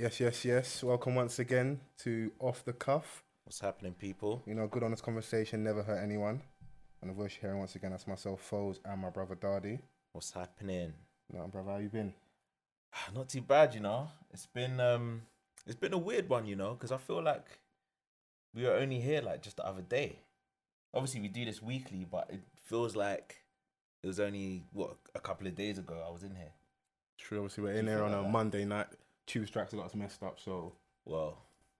Yes, yes, yes. Welcome once again to Off the Cuff. What's happening, people? You know, good honest conversation never hurt anyone. And the voice you're hearing once again, that's myself, Foles, and my brother Dardy. What's happening? No, brother, how you been? Not too bad, you know. It's been um, it's been a weird one, you know, because I feel like we were only here like just the other day. Obviously, we do this weekly, but it feels like it was only what a couple of days ago I was in here. True, obviously we're in here on like a that? Monday night. Tube strikes got us messed up, so Well,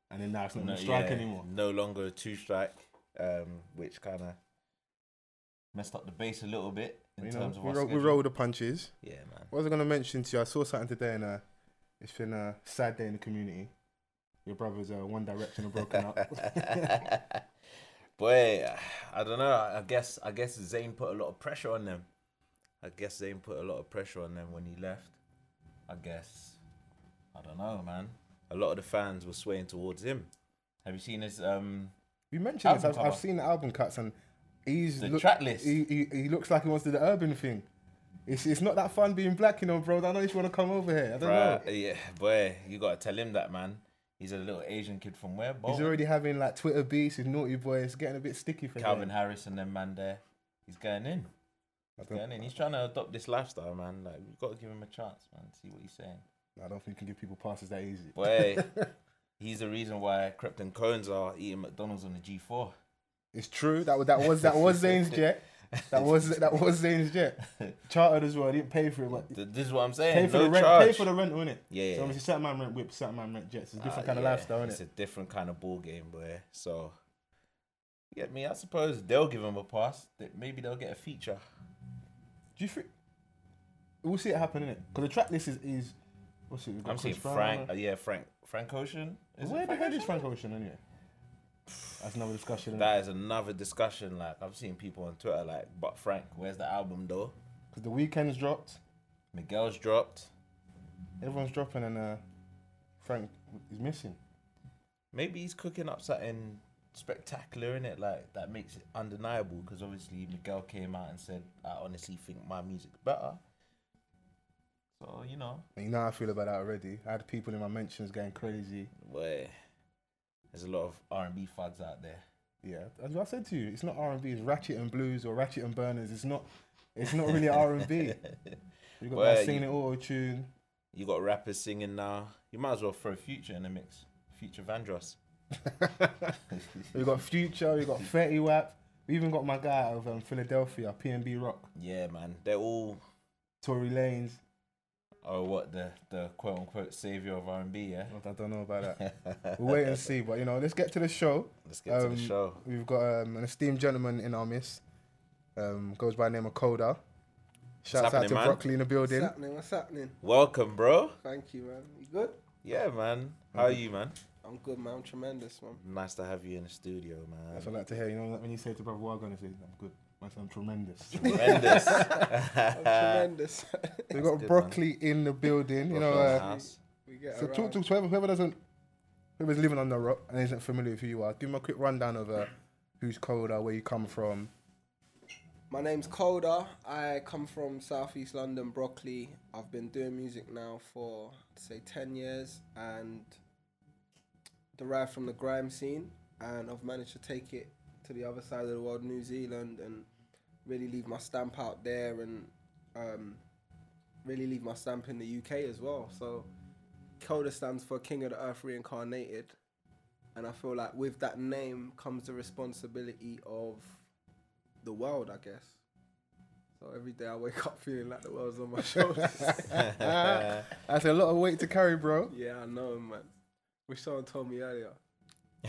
and then now it's not no, strike yeah, anymore. No longer a two strike, um, which kind of messed up the base a little bit in You know, terms of we, roll, we roll the punches. Yeah, man. What was I gonna mention to you? I saw something today, and uh, it's been a sad day in the community. Your brothers are One Direction are broken up. Boy, I don't know. I guess I guess Zayn put a lot of pressure on them. I guess Zayn put a lot of pressure on them when he left. I guess I don't know, man. A lot of the fans were swaying towards him. Have you seen his um You mentioned this. I've, I've seen the album cuts, and he's the look- track list? He, he he looks like he wants to do the urban thing. It's it's not that fun being black, you know, bro. I don't know if you want to come over here. I don't know. Yeah, boy, you gotta tell him that, man. He's a little Asian kid from where? He's already having like Twitter beats with naughty boy. It's getting a bit sticky for Calvin him. Harris and them man there. He's going in. He's going in. He's trying to adopt this lifestyle, man. Like we've got to give him a chance, man. See what he's saying. I don't think you can give people passes that easy. Boy, he's the reason why Krept and Konan are eating McDonald's on the G4. It's true. That was that was that was Zayn's jet. That was that was Zayn's jet. Chartered as well. I didn't pay for it, but This is what I'm saying. pay for no the rent. charge. Pay for the rental, innit? yeah, yeah. So obviously, certain man rent whips, certain man rent jets. It's a different Ah, kind of yeah, lifestyle, It's innit? a different kind of ball game, boy. So, you get me? I suppose they'll give him a pass. That Maybe they'll get a feature. Do you think we'll see it happen, innit? Because the track list is is what's it? I'm seeing Frank. Uh, yeah, Frank. Frank Ocean. Is it Where the Frank hell is Frank Ocean anyway? That's another discussion. That is another discussion. Like I've seen people on Twitter like, "But Frank, where's the album though?" Because the Weeknd's dropped, Miguel's dropped. everyone's dropping, and uh, Frank is missing. Maybe he's cooking up something spectacular in it, like that makes it undeniable. Because obviously Miguel came out and said, "I honestly think my music's better." So you know, And you know how I feel about that already. I had people in my mentions going crazy. boy, there's a lot of R and B thugs out there. Yeah, as I said to you, it's not R and B. It's ratchet and blues or ratchet and burners. It's not. It's not really R and B. You got Well, that singing auto tune. You got rappers singing now. You might as well throw Future in the mix. Future Vandross. We got Future. We got Fetty Wap. We even got my guy out of um, Philadelphia, PNB Rock, Yeah, man. They're all Tory Lanez. Oh what the the quote unquote savior of R and B. Yeah. I don't know about that. we'll wait and see. But you know, let's get to the show. Let's get to Um, the show. We've got um, an esteemed gentleman in our midst. Um, goes by the name of Coda. Shouts out to man? Brockley in the building. What's happening? What's happening? Welcome, bro. Thank you, man. You good? Yeah, man. How are you, man? I'm good, man. I'm tremendous, man. Nice to have you in the studio, man. That's what I like to hear. You know, when you say to brother, what I'm gonna say, I'm good. I sound tremendous. Tremendous. I'm tremendous. we got good, Brockley in the building. You know, Brockley in the uh, house. we so around. talk to whoever, whoever doesn't, whoever's living on the rock and isn't familiar with who you are. Give them a quick rundown of uh, who's Coda, where you come from. My name's Coda. I come from Southeast London, Brockley. I've been doing music now for say ten years and derived from the grime scene, and I've managed to take it to the other side of the world, New Zealand, and really leave my stamp out there, and um, really leave my stamp in the UK as well. So, Coda stands for King of the Earth Reincarnated, and I feel like with that name comes the responsibility of the world, I guess. So every day I wake up feeling like the world's on my shoulders. That's a lot of weight to carry, bro. yeah, I know, man. Wish someone told me earlier.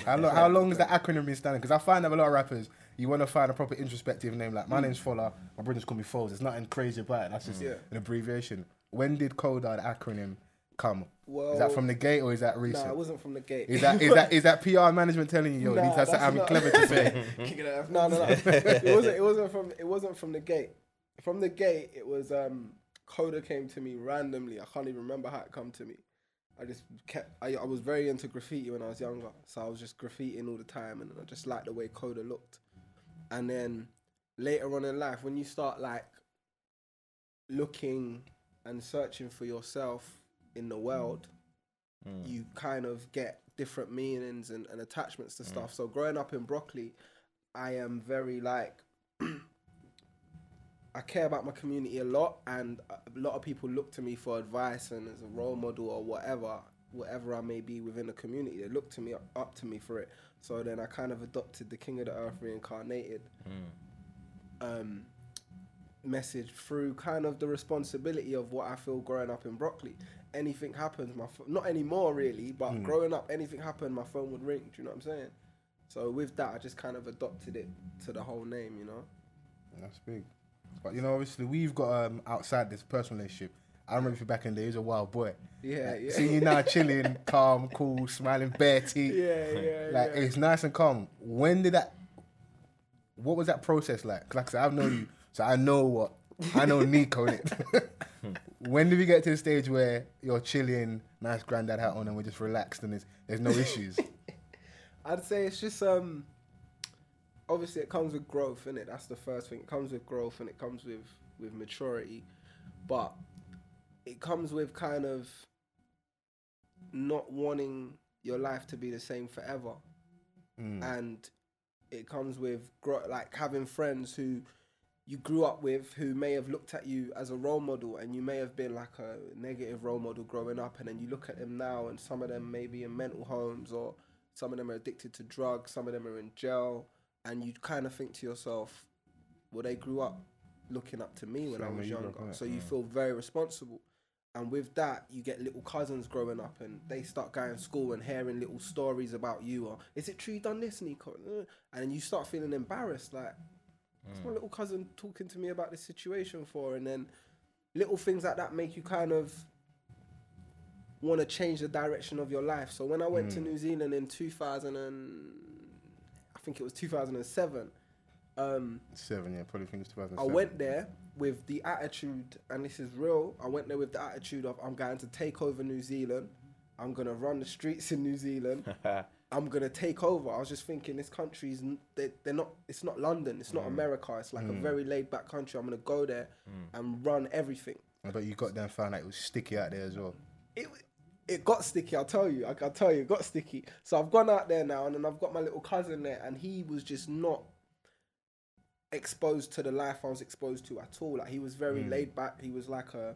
How, lo- how long has that acronym been standing? Because I find that a lot of rappers, you want to find a proper introspective name. Like my name's Fola, my brothers call me Foles. There's nothing crazy about it. That's just Yeah. an abbreviation. When did Coda, the acronym, come? Well, Is that from the gate or is that recent? Nah, it wasn't from the gate. Is that is that is that PR management telling you, yo, Nah, that's something not- clever to say? It. No, no, no. it wasn't. It wasn't from. It wasn't from the gate. From the gate, it was. Um, Coda came to me randomly. I can't even remember how it come to me. I just kept. I, I was very into graffiti when I was younger, so I was just graffitiing all the time, and I just liked the way Coda looked. And then later on in life, when you start like looking and searching for yourself in the world, mm. you kind of get different meanings and, and attachments to mm. stuff. So growing up in Brockley, I am very like I care about my community a lot, and a lot of people look to me for advice and as a role model or whatever, whatever I may be within the community. They look to me up to me for it. So then I kind of adopted the King of the Earth reincarnated um, message through kind of the responsibility of what I feel growing up in Brockley. Anything happens, my ph- not anymore really, but growing up, anything happened, my phone would ring. Do you know what I'm saying? So with that, I just kind of adopted it to the whole name, you know. That's big. But you know, obviously, we've got um, outside this personal relationship. I remember you back in the day, he was a wild boy. Yeah, yeah. Seeing you now chilling, calm, cool, smiling, bare teeth. Yeah, yeah, Like yeah. it's nice and calm. When did that? What was that process like? 'Cause like I said, I've known you, so I know what I know. Nico in it. when did we get to the stage where you're chilling, nice granddad hat on, and we're just relaxed and there's there's no issues? I'd say it's just um obviously it comes with growth, innit? That's the first thing. It comes with growth and it comes with with maturity. But it comes with kind of not wanting your life to be the same forever. And it comes with grow, like having friends who you grew up with who may have looked at you as a role model and you may have been like a negative role model growing up. And then you look at them now and some of them may be in mental homes or some of them are addicted to drugs some of them are in jail. And you kind of think to yourself well they grew up looking up to me when i was younger. so you feel very responsible and with that you get little cousins growing up and they start going to school and hearing little stories about you or is it true you done this nico Uh, and then you start feeling embarrassed like what's my little cousin talking to me about this situation for? And then little things like that make you kind of want to change the direction of your life. So when I went to New Zealand in 2000 and I think it was 2007, um, Seven, yeah, probably think it's I 2007. went there with the attitude, and this is real. I went there with the attitude of I'm going to take over New Zealand. I'm gonna run the streets in New Zealand. I'm gonna take over. I was just thinking, this country's n- they, they're not. It's not London. It's not mm. America. It's like a mm. very laid back country. I'm gonna go there mm. and run everything. I bet you got there and found out it was sticky out there as well. It it got sticky. I'll tell you. I can tell you, it got sticky. So I've gone out there now, and then I've got my little cousin there, and he was just not exposed to the life I was exposed to at all. Like he was very hmm. laid back. He was like a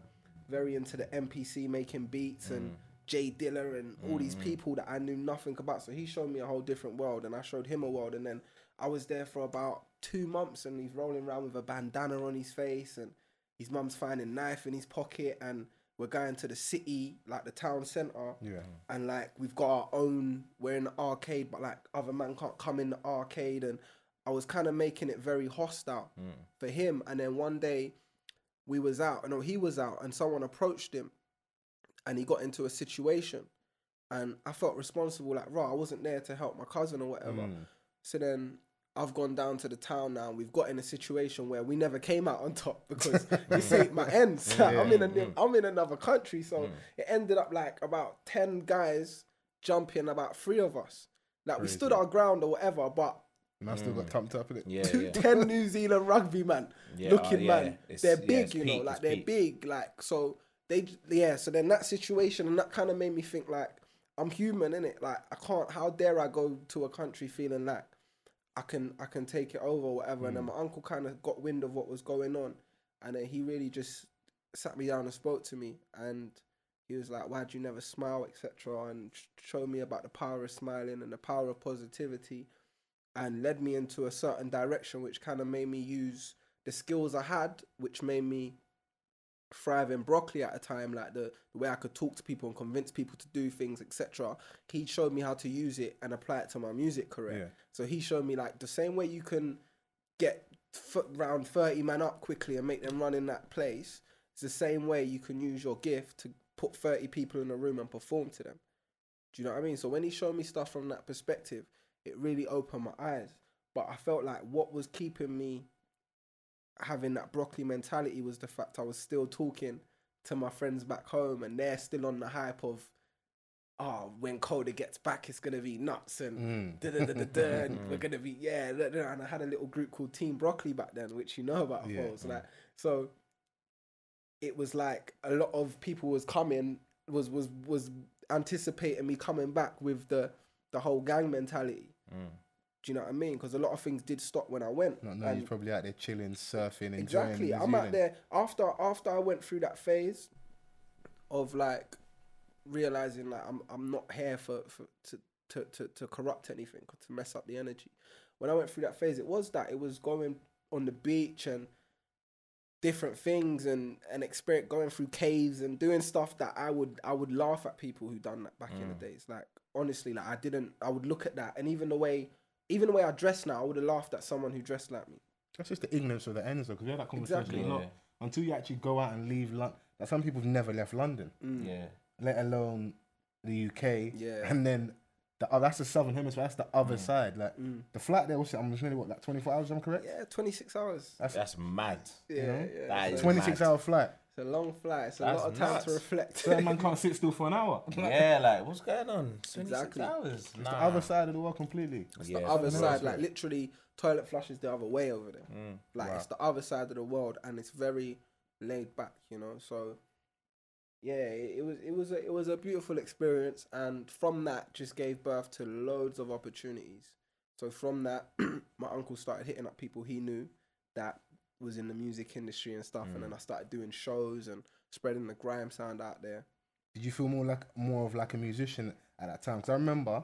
very into the MPC making beats and hmm. Jay Dilla and all these hmm. people that I knew nothing about. So he showed me a whole different world, and I showed him a world. And then I was there for about two months, and he's rolling around with a bandana on his face, and his mum's finding knife in his pocket, and we're going to the city, like the town centre Yeah. and like we've got our own we're in the arcade but like other man can't come in the arcade and i was kind of making it very hostile hmm. for him and then one day we was out no he was out and someone approached him and he got into a situation and i felt responsible like right i wasn't there to help my cousin or whatever hmm. so then I've gone down to the town now. and We've got in a situation where we never came out on top because this ain't my ends. I'm in a, I'm in another country, so hmm. it ended up like about ten guys jumping about three of us. Like we stood our ground or whatever, but And I still got mm. tumped up in it. Yeah, yeah. 10 New Zealand rugby man Yeah, looking oh, yeah, man. it's- they're yeah, big, it's you know, peak, like it's they're peak. big, like so they yeah. So then that situation and that kind of made me think like I'm human, innit? Like I can't. How dare I go to a country feeling like I can I can take it over or whatever? And then mm. my uncle kind of got wind of what was going on, and then he really just sat me down and spoke to me and. He was like, "Why'd you never smile, etc." And sh- showed me about the power of smiling and the power of positivity and led me into a certain direction which kind of made me use the skills I had, which made me thrive in Brockley at a time, like the, the way I could talk to people and convince people to do things, etc. He showed me how to use it and apply it to my music career. Yeah. So he showed me like the same way you can get f- round 30 man up quickly and make them run in that place. It's the same way you can use your gift to put 30 people in a room and perform to them. Do you know what I mean? So when he showed me stuff from that perspective, it really opened my eyes. But I felt like what was keeping me having that Brockley mentality was the fact I was still talking to my friends back home and they're still on the hype of oh when Coda gets back it's gonna be nuts and mm. da and mm. we're gonna be yeah and I had a little group called Team Brockley back then which you know about Yeah. Foles mm. like so it was like a lot of people was coming was was was anticipating me coming back with the the whole gang mentality. Mm. Do you know what I mean? Because a lot of things did stop when I went. Not knowing And- he's probably out there chilling, surfing, enjoying. exactly. I'm out there after after I went through that phase of like realizing like I'm I'm not here for, for to, to, to, to corrupt anything or to mess up the energy. When I went through that phase, it was that it was going on the beach and different things and and experience going through caves and doing stuff that I would I would laugh at people who done that back in the days. Like honestly, like I didn't I would look at that and even the way even the way I dress now, I would have laughed at someone who dressed like me. That's just the ignorance of the ends, though, because we had that conversation Exactly. a lot. Yeah. Until you actually go out and leave London, like some people have never left London, Mm. Yeah. let alone the UK. Yeah. And then the oh, that's the southern hemisphere. That's the other Mm. side. Like Mm. the flight there was, I'm just nearly what, like 24 hours. I'm correct. Yeah, 26 hours. That's That's mad. Yeah, know, yeah. that so is 26 mad. hour flight. It's a long flight. It's a That's lot of time nuts. to reflect. So that man can't sit still for an hour. yeah, like what's going on? 26 Exactly. hours. It's Nah. the other side of the world completely. It's Yeah, the other Southern side, like literally, toilet flushes the other way over there. Mm. Like Wow. it's the other side of the world, and it's very laid back, you know. So yeah, it, it was it was a, it was a beautiful experience, and from that, just gave birth to loads of opportunities. So from that, my uncle started hitting up people he knew that was in the music industry and stuff, and then mm. I started doing shows and spreading the grime sound out there. Did you feel more like more of like a musician at that time? Because I remember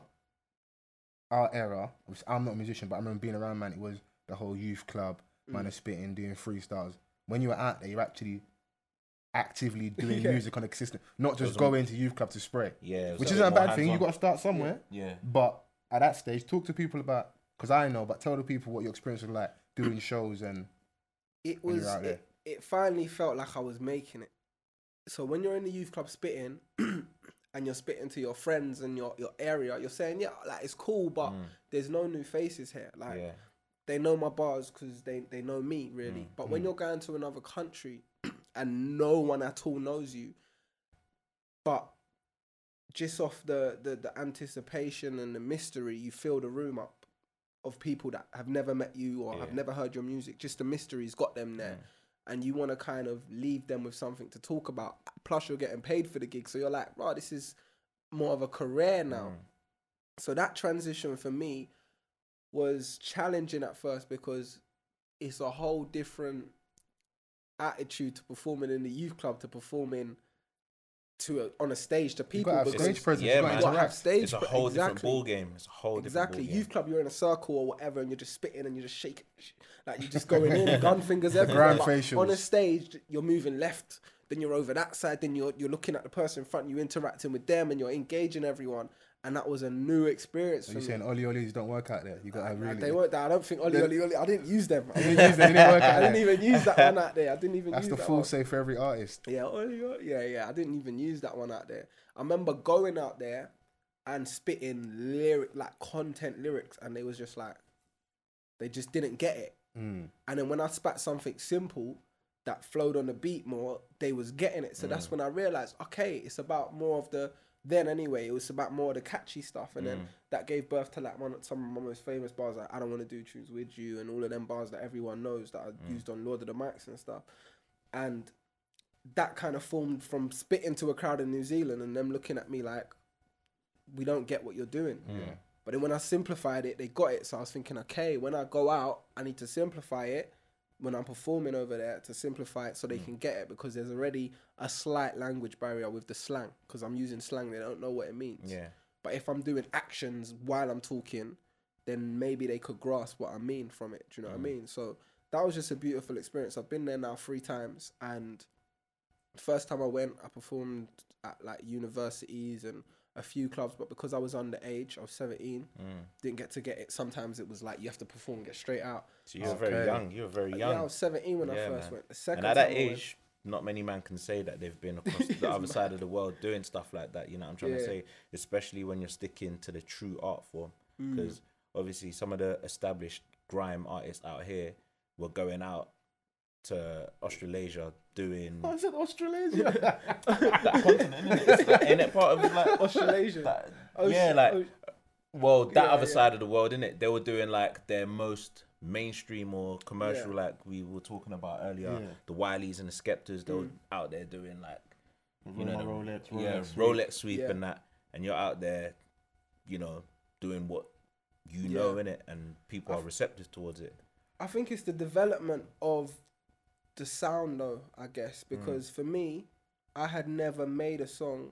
our era. I'm not a musician, but I remember being around man. It was the whole youth club, man, mm. is spitting, doing freestyles. When you were out there, you're actually actively doing Yeah. music on a consistent, not just was going to youth club to spray. Yeah. Which isn't a bad thing. You got to start somewhere. Yeah. But at that stage, talk to people about because I know, but tell the people what your experience was like doing shows and it when you're was out there. it, it finally felt like I was making it. So when you're in the youth club spitting and you're spitting to your friends and your, your area, you're saying, yeah, like it's cool, but there's no new faces here. Like Mm. Yeah. they know my bars because they, they know me really. Mm, But when you're going to another country and no one at all knows you, but just off the, the, the anticipation and the mystery, you fill the room up of people that have never met you or have never heard your music. Just the mystery's got them there. Mm. And you want to kind of leave them with something to talk about. Plus, you're getting paid for the gig. So you're like, wow, this is more of a career now. Mm. So that transition for me was challenging at first because it's a whole different attitude to performing in the youth club to performing to a, on a stage to you people got to have because stage presence. yeah, you got man. to have stage It's a pre- whole different exactly. ball game. It's a whole Exactly. different ball Youth club, you're in a circle or whatever, and you're just spitting and you're just shaking, like you're just going in, gun fingers everywhere. Grand on a stage, you're moving left, then you're over that side, then you're you're looking at the person in front, you interacting with them, and you're engaging everyone. And that was a new experience So you're saying Oli Olis don't work out there. You got to really. They weren't. I don't think Oli Oli Oli. I didn't use them. I didn't, use them, didn't work out I didn't even use that one out there. I didn't even That's use the that full say for every artist. Yeah, Oli Oli. Yeah, yeah. I didn't even use that one out there. I remember going out there and spitting lyric like content lyrics, and they was just like, they just didn't get it. Mm. And then when I spat something simple that flowed on the beat more, they was getting it. So that's when I realized, okay, it's about more of the then anyway, it was about more of the catchy stuff. And then mm. that gave birth to like one some of my most famous bars like I don't want to do tunes with you and all of them bars that everyone knows that I mm. used on Lord of the Mics and stuff. And that kind of formed from spitting to a crowd in New Zealand and them looking at me like, we don't get what you're doing. Mm. But then when I simplified it, they got it. So I was thinking, okay, when I go out, I need to simplify it when I'm performing over there to simplify it so they mm. can get it because there's already a slight language barrier with the slang because I'm using slang, they don't know what it means. Yeah. But if I'm doing actions while I'm talking, then maybe they could grasp what I mean from it. Do you know what I mm. mean? So that was just a beautiful experience. I've been there now three times, and first time I went, I performed at like universities and a few clubs, but because I was underage, I was 17, didn't get to get it. Sometimes it was like you have to perform, and get straight out. So you were very young. You were very young. Yeah, I was 17 when I first man. went. The second and at that time I went- age, not many men can say that they've been across the other side of the world doing stuff like that. You know what I'm trying to say? Especially when you're sticking to the true art form. Mm. Because obviously, some of the established grime artists out here were going out to Australasia doing I said Australasia. that continent. Innit? It's like, ain't it part of like Australasia. that- Oh, yeah, like Oh, well, that Yeah, other yeah. side of the world, isn't it? They were doing like their most mainstream or commercial, Yeah. like we were talking about earlier. Yeah. The Wileys and the Skeptas, they were Mm. out there doing like you know, the- Rolex, yeah, Rolex sweep. Rolex sweep Yeah. and that, and you're out there, you know, doing what you Yeah. know in it, and people are receptive towards it. I think it's the development of the sound, though. I guess mm. because for me, I had never made a song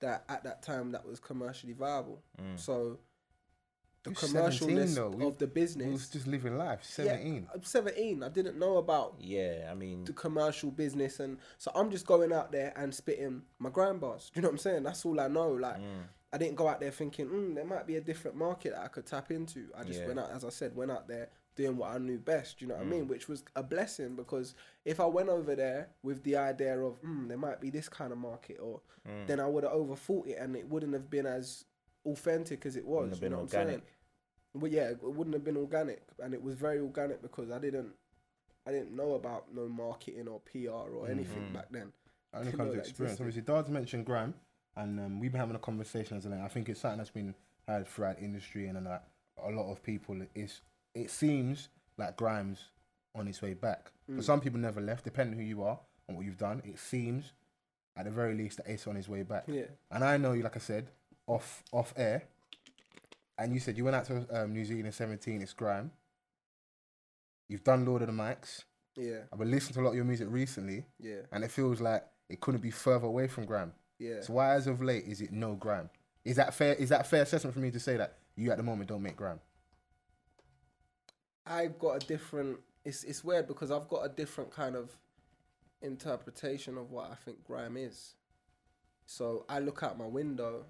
that at that time that was commercially viable. Mm. So the You was commercialness 17 though. We- of the business. We was business. just living life. Yeah, Seventeen. I'm 17. I didn't know about Yeah, I mean, the commercial business, and so I'm just going out there and spitting my grind bars. Do you know what I'm saying? That's all I know. Like, mm. I didn't go out there thinking mm, there might be a different market that I could tap into. I just Yeah. went out, as I said, went out there doing what I knew best. You know what I mean? Which was a blessing because if I went over there with the idea of mm, there might be this kind of market, or then I would have overthought it, and it wouldn't have been as authentic as it was. Wouldn't have you been know what I'm saying? organic. But yeah, it wouldn't have been organic, and it was very organic because I didn't, I didn't know about no marketing or PR or anything back then. That only Didn't comes to experience. Obviously, Dard's mentioned grime, and um, we've been having a conversation as a I think it's something that's been had throughout industry, and that a lot of people is. It seems like grime's on his way back. Mm. For some people, never left. Depending who you are and what you've done, it seems, at the very least, that it's on his way back. Yeah, And I know you, like I said, off off air. And you said you went out to um, New Zealand in 17. It's grime. You've done Lord of the Mics. yeah, I've been listening to a lot of your music recently, yeah, and it feels like it couldn't be further away from grime. yeah. So why, as of late, is it no grime? Is that fair? Is that a fair assessment for me to say that you at the moment don't make grime? I've got a different. It's it's weird because I've got a different kind of interpretation of what I think grime is. So I look out my window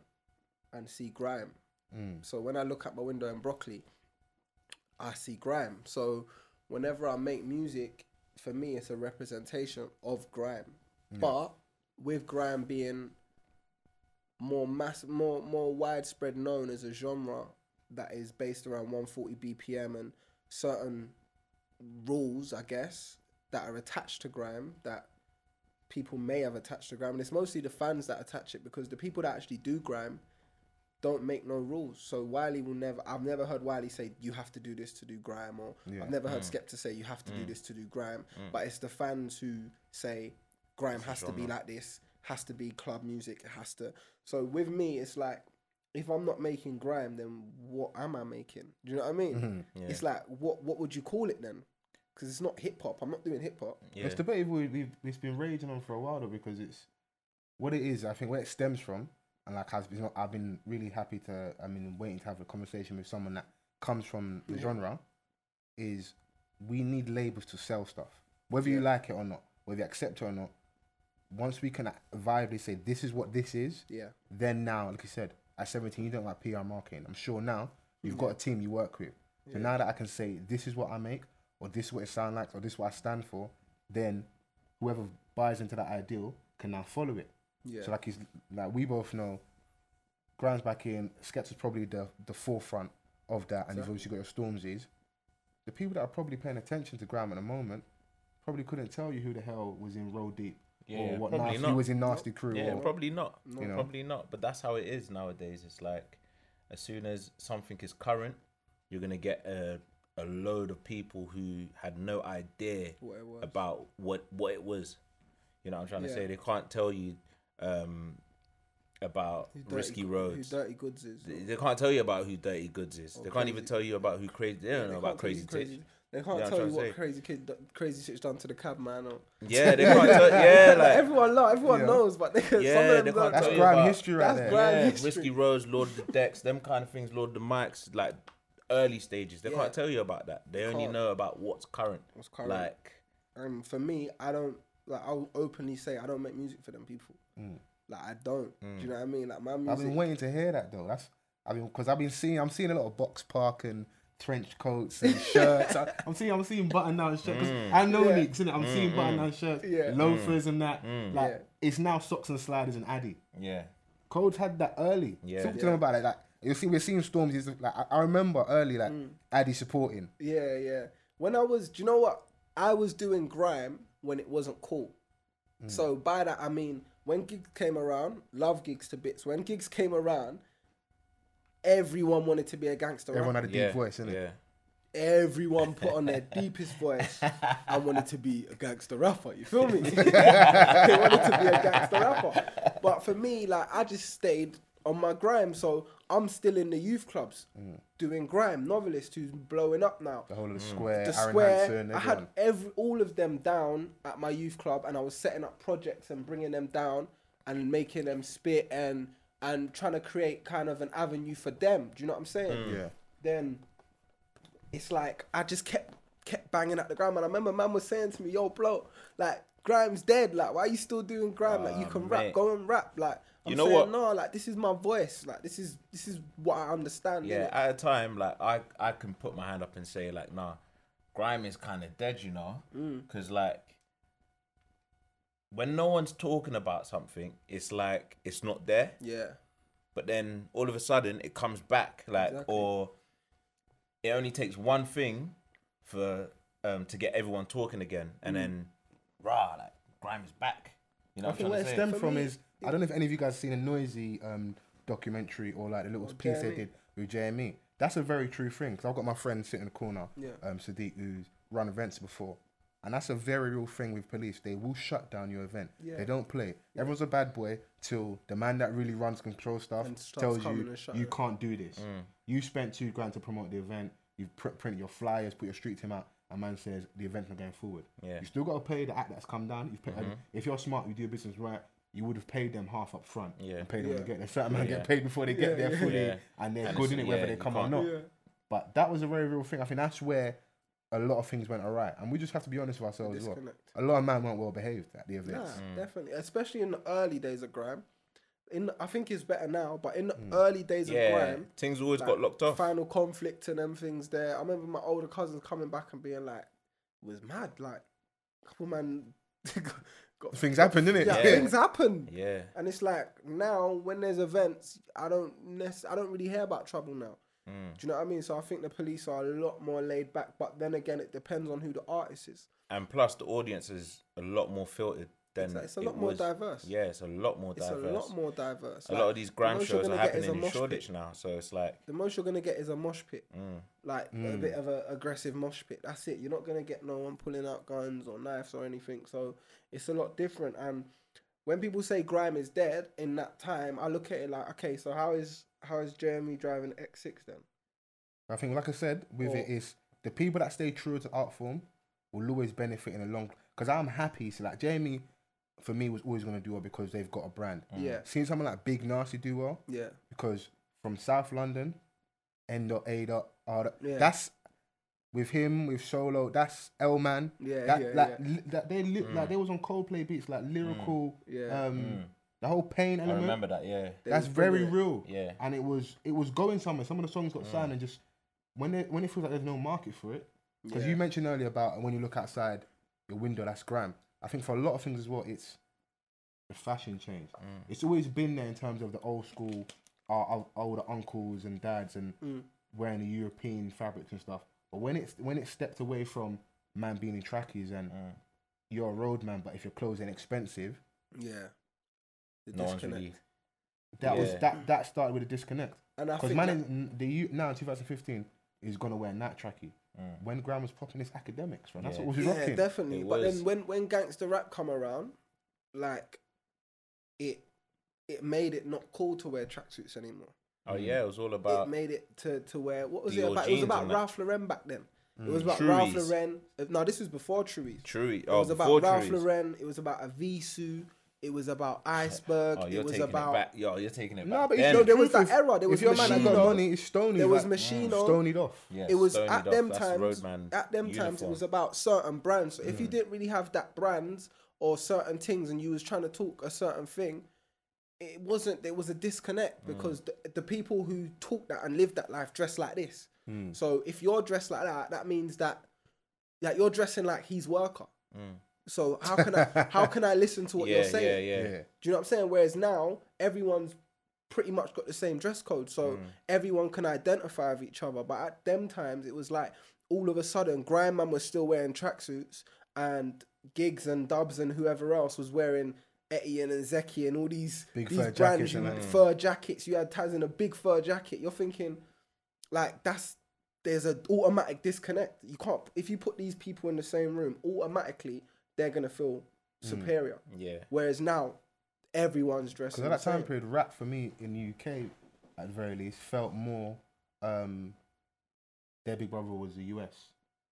and see grime. Mm. So when I look out my window in Brockley, I see grime. So whenever I make music, for me, it's a representation of grime. But with grime being more mass, more more widespread known as a genre that is based around 140 BPM and certain rules, I guess, that are attached to grime that people may have attached to grime. And it's mostly the fans that attach it because the people that actually do grime don't make no rules. So Wiley will never. I've never heard Wiley say you have to do this to do grime, or Yeah. I've never heard Skepta say you have to do this to do grime. But it's the fans who say grime has to be like this, has to be club music, it has to. So with me, it's like if I'm not making grime, then what am I making? Do you know what I mean? Mm-hmm. It's like what what would you call it then? Because it's not hip hop. I'm not doing hip hop. yeah, It's debate we, we've it's been raging on for a while though because it's what it is. I think where it stems from, and like I've been, I've been really happy to. I mean, waiting to have a conversation with someone that comes from the genre. Is we need labels to sell stuff, whether you like it or not, whether you accept it or not. Once we can viably say this is what this is, Yeah. then now, like you said, at 17, you don't like PR marketing. I'm sure now you've got a team you work with. So now that I can say this is what I make, or this is what it sounds like, or this is what I stand for, then whoever buys into that ideal can now follow it. Yeah. So like he's like we both know, Grimes back in, Skepta is probably the the forefront of that, and you've obviously got your Stormzy's. The people that are probably paying attention to grime at the moment probably couldn't tell you who the hell was in Roll Deep Yeah, or what probably nasty, not. he was in Nasty Crew. yeah, or, probably not. You know? Probably not. But that's how it is nowadays. It's like as soon as something is current, you're gonna get a a load of people who had no idea What about what what it was. You know what I'm trying to say? They can't tell you um, about Dirty Risky Roadz. Who Dirty Goods is. They, they can't tell you about who Dirty Goods is. Or They can't even tell you about who crazy. They don't Yeah, know they about can't tell you crazy, crazy. Titch. They can't Yeah, tell you what crazy kid, crazy shit's done to the cabman. Or Yeah, they can't tell. Yeah, like everyone, know, everyone Yeah. knows, but they, some Yeah, of them they can't That's tell you grime about- history right That's there. grime yeah, history. Risky Roadz, Lord of the Decks, them kind of things, Lord of the Mics, like early stages. They Yeah. can't tell you about that. They only can't. know about what's current. What's current. Like, And for me, I don't like. I'll openly say I don't make music for them people. Mm. Like I don't. Do mm. you know what I mean? Like my music. I've been waiting to hear that though. That's I mean because I've been seeing I'm seeing a lot of box park and trench coats and shirts. I, am seeing I'm seeing button down shirts. 'cause I know Yeah. Nicks, innit? I'm seeing button down shirts, Yeah. loafers and that. Like Yeah. it's now socks and sliders and Addy. yeah, Codes had that early. Yeah. Talk to them about it. Like you see, we're seeing storms. Is like I, I remember early like Mm. Addy supporting. Yeah, yeah. When I was, do you know what? I was doing grime when it wasn't cool. Mm. So by that I mean when Giggs came around, love Giggs to bits. When Giggs came around, everyone wanted to be a gangster. Everyone rapper. had a deep yeah, voice, innit? yeah, everyone put on their deepest voice and wanted to be a gangster rapper. You feel me? they wanted to be a gangster rapper. But for me, like I just stayed on my grime. So I'm still in the youth clubs mm. doing grime. Novelist who's blowing up now. The whole of the square, The Aaron square. Hansen, I had every all of them down at my youth club, and I was setting up projects and bringing them down and making them spit and and trying to create kind of an avenue for them. Do you know what I'm saying? Yeah. Then it's like I just kept kept banging at the grime, and I remember man was saying to me, "Yo, bro, like grime's dead. Like, why are you still doing grime? Like, you Ah, can rap, go and rap. Like, I'm You know saying, what? No, like this is my voice. Like, this is this is what I understand. Yeah, at a time, like I, I can put my hand up and say, like, nah, grime is kind of dead, you know, Mm. because like when no one's talking about something, it's like it's not there. yeah, But then all of a sudden, it comes back, like, Exactly. or it only takes one thing for um to get everyone talking again, and then rah, like grime is back. You know I think I'm where it to say? stemmed from me, is I don't know if any of you guys seen a Noisey um, documentary or like the little Or piece they did with JME. That's a very true thing because I've got my friend sitting in the corner, Yeah. um, Sadiq, who's run events before, and that's a very real thing with police. They will shut down your event. Yeah. They don't play. Everyone's a bad boy till the man that really runs control stuff tells you you it. can't do this. Mm. You spent two grand to promote the event. You pr- print your flyers, put your street team out. A man says the event's not going forward. Yeah. You still got to pay the act that's come down. You've paid, mm-hmm. If you're smart, you do your business right. You would have paid them half up front Yeah. and paid them Yeah. to get there. Certain men Yeah. get paid before they get Yeah, there fully, Yeah. and they're And good in it whether they come or can't- not. Yeah. But that was a very real thing. I think that's where a lot of things went alright, and we just have to be honest with ourselves as well. A lot of men weren't well behaved at the events. Nah, events. definitely. Especially in the early days of grime. In I think it's better now, but in the Hmm. early days of Yeah, grime, things always like, got locked off. Final conflict and them things there. I remember my older cousins coming back and being like, "It was mad." Like, a couple man got Things happen, didn't it? Yeah, Yeah. things happen. Yeah, And it's like now when there's events, I don't nec- I don't really hear about trouble now. Mm. Do you know what I mean? So I think the police are a lot more laid back. But then again, it depends on who the artist is. and plus the audience is a lot more filtered than It's, like- it's a it lot more was. diverse. Yeah, it's a lot more It's diverse. It's a lot more diverse. A Like, lot of these grime most you're shows are gonna get is happening a in mosh pit. Shoreditch now, so it's like the most you're gonna get is a mosh pit, mm, like a bit of a aggressive mosh pit. That's it. You're not gonna get no one pulling out guns or knives or anything. So it's a lot different. And when people say grime is dead in that time, I look at it like, okay, so how is how is JME driving X6 then? I think, like I said, with Or- it is the people that stay true to art form will always benefit in a long. Because I'm happy. So like JME, for me, was always going to do well because they've got a brand. Mm. Yeah, Seeing someone like Big Narstie do well yeah, because from South London, N dot A dot R. Yeah. That's with him with Solo. That's L Man. yeah, That yeah, like yeah. li- that they li- like they was on Coldplay beats like lyrical. Yeah. Um, Mm. the whole pain I remember that. Yeah, That's very it. real. yeah, and it was it was going somewhere. Some of the songs got Mm. signed and just when they, when it feels like there's no market for it. Because Yeah. you mentioned earlier about when you look outside your window, that's grime. I think for a lot of things as well, it's the fashion change. Mm. It's always been there in terms of the old school, our, our older uncles and dads and Mm. wearing the European fabrics and stuff. But when it's when it stepped away from man being in trackies and Mm. you're a road man, but if your clothes ain't expensive, Yeah. The no disconnect. really. that was that that started with a disconnect. And Because man, that- in, the now in 2015 is gonna wear night trackie. Mm. When grime was popping, his Akademiks, right? That's Yeah. what was yeah, rocking. definitely. It but was. then when when gangster rap come around, like it it made it not cool to wear tracksuits anymore. Oh yeah, it was all about. it made it to, to where what was it about? It was about. Ralph Lauren back then. It Mm. was about Ralph Lauren. uh, No, this was before Truies. True. It Oh, was about Ralph Truies. Lauren. It was about Evisu. It was about Iceberg. Oh, you're it was taking about it back. Yo, you're taking it back. No, back. but then. it's No, there was that era. There was if your man that got money, it's stony. there was like, Moschino. stonied off. Yeah, it was stonied at off. them That's times. At them times, it was about certain brands. So if Mm. you didn't really have that brands or certain things, and you was trying to talk a certain thing, it wasn't. There was a Mm. disconnect because the, the people who talk that and live that life dress like this. Mm. So if you're dressed like that, that means that like you're dressing like he's worker. Mm. So how can I how can I listen to what yeah, you're saying? yeah, Yeah. yeah, Do you know what I'm saying? Whereas now everyone's pretty much got the same dress code, so Mm. everyone can identify with each other. But at them times, it was like all of a sudden, Grime Man was still wearing tracksuits, and Giggs and Dubs and whoever else was wearing Etienne and Zeki and all these Big these fur brands, jackets you, and fur jackets. You had Taz in a big fur jacket. You're thinking, like that's there's an automatic disconnect. You can't if you put these people in the same room, automatically they're gonna feel Mm. superior. Yeah. Whereas now, everyone's dressing. Because at the that time same. period, rap for me in the UK, at the very least, felt more. Um, their big brother was the US,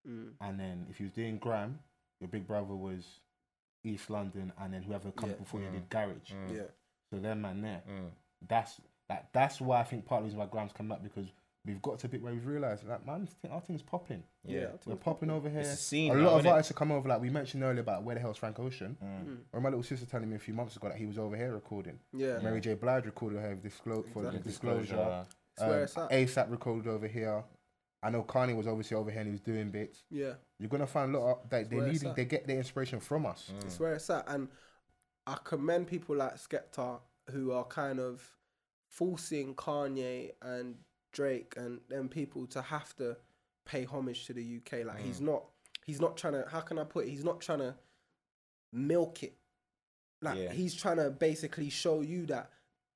Mm. and then if you was doing Grime, your big brother was East London, and then whoever come Yeah. before you Mm. did Garage. Mm. Yeah. So them man there. Mm. That's like that's why I think part of the reason why Grime's come up because we've got to a bit where we've realised that man, our thing's popping. Yeah. I We're think- popping over here. It's a scene a lot of artists have come over. Like we mentioned earlier about where the hell's Frank Ocean. Mm. Mm. Or my little sister telling me a few months ago that he was over here recording. Yeah. Mary J. Blige recorded over here with disclo- for the Exactly. disclosure. It's where Um, it's at. ASAP recorded over here. I know Kanye was obviously over here and he was doing bits. Yeah. You're gonna find a lot of that they where need they get their inspiration from us. Mm. It's where it's at. And I commend people like Skepta who are kind of forcing Kanye and Drake and them people to have to pay homage to the UK. Like he's Mm. not he's not trying to how can I put it? He's not trying to milk it. Like Yeah. he's trying to basically show you that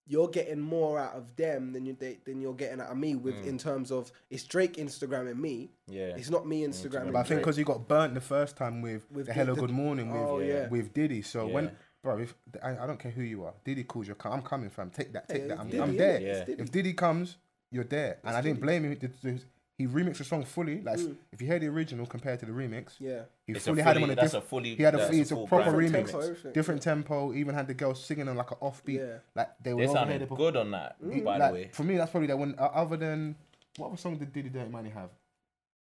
you're getting more out of them than you they, than you're getting out of me with Mm. in terms of it's Drake Instagramming me. Yeah. It's not me Instagramming. But I think because you got burnt the first time with, With the the- Hello the- Good Morning with Oh, yeah. with Diddy. So Yeah. when bro, if I, I don't care who you are, Diddy calls you, I'm coming fam. Take that, take Yeah, that. I'm, Diddy, I'm there. Yeah. Diddy. If Diddy comes, you're there. and I didn't Diddy. blame him. The- the- He remixed the song fully. Like Mm. if you hear the original compared to the remix, Yeah. he It's a fully had him on a that's a fully. he had a- that's it's a full proper brand remix. Tempo, everything. different tempo. Even had the girls singing on like an offbeat. Yeah. Like they were They over here. sounded they perform- good on that, Mm. by like, the way. For me, that's probably that one. Uh, other than what other song did Diddy Dirty Money have?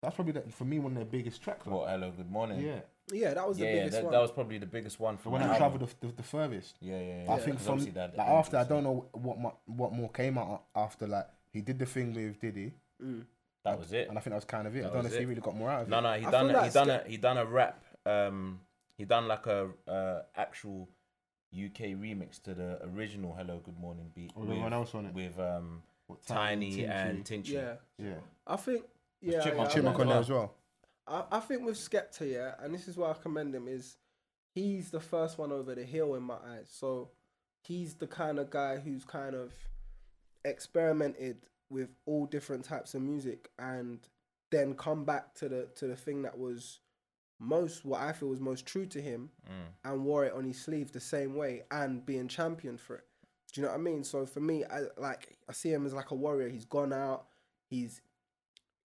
That's probably that, for me one of their biggest tracks. man. What? Hello, good morning. Yeah, Yeah, that was the yeah, yeah that, one. that was probably the biggest one for when one the that album. travelled the, the, the furthest. Yeah, yeah, yeah. I think from obviously that- like that after, I don't know what mo- what more came out after. Like he did the thing with Diddy, Mm. That was it. and I think that was kind of it. That I don't know was if he really got more out of No, it. no, no, he I done feel a, he done Skep- a he done a rap. Um, he done like a uh, actual UK remix to the original Hello Good Morning beat With everyone else on it. with um What, Tiny Tinchy? and Tinchy. Yeah, yeah, I think. Yeah, Chipmunk- yeah, Chipmunk I, on there as well. I, I think with Skepta, yeah, and this is why I commend him is he's the first one over the hill in my eyes. So he's the kind of guy who's kind of experimented with all different types of music and then come back to the to the thing that was most what I feel was most true to him Mm. and wore it on his sleeve the same way and being championed for it. Do you know what I mean? So for me, I like I see him as like a warrior. He's gone out. He's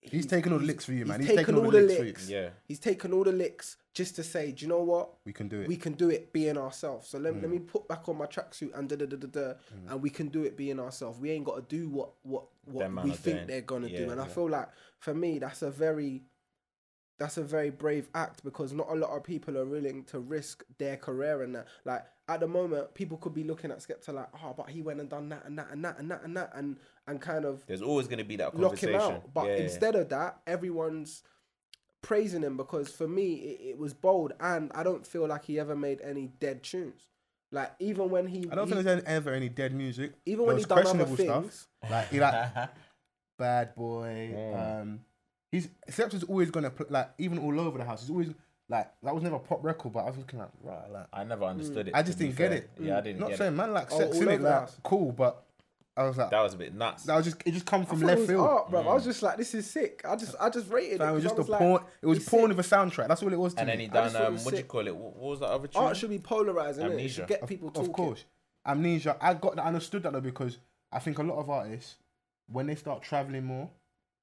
He's taken all the licks for you, man. He's, He's taken, taken all the licks. licks Yeah. He's taken all the licks just to say, do you know what? We can do it. We can do it being ourselves. So let, Mm. let me put back on my tracksuit and da da da da da, and we can do it being ourselves. We ain't got to do what what what Them we think doing. they're gonna do. Yeah, And I feel like for me, that's a very that's a very brave act because not a lot of people are willing to risk their career and that. Like at the moment, people could be looking at Skepta like, oh, but he went and done that and that and that and that and that and and kind of There's always gonna be that lock him out. But yeah, yeah. instead of that, everyone's praising him because for me it, it was bold and I don't feel like he ever made any dead tunes. Like even when he, I don't he- think there's ever any dead music. even there when was he done other questionable things, stuff. Like he like Bad Boy. Mm. Um, he's Skepta's always gonna pl- like even all over the house. He's always like that was never a pop record, but I was looking like right like I never understood it. I just didn't get fair. it. Yeah, I didn't not get saying it. man like Oh, sex all in it over like house. cool, but I was like That was a bit nuts. that was just it just come from thought it left was field. art, bruv. I was just like, this is sick. I just I just rated Fam, it. it was 'cause I just a like, porn. It was porn sick. with a soundtrack. That's all it was to and me. then he done just thought it um, what do you call it? What, what was that other tune? Art should be polarizing. innit? It Amnesia. should get Of- people talking. of, talking. course, amnesia. I got that. I understood that though because I think a lot of artists when they start traveling more,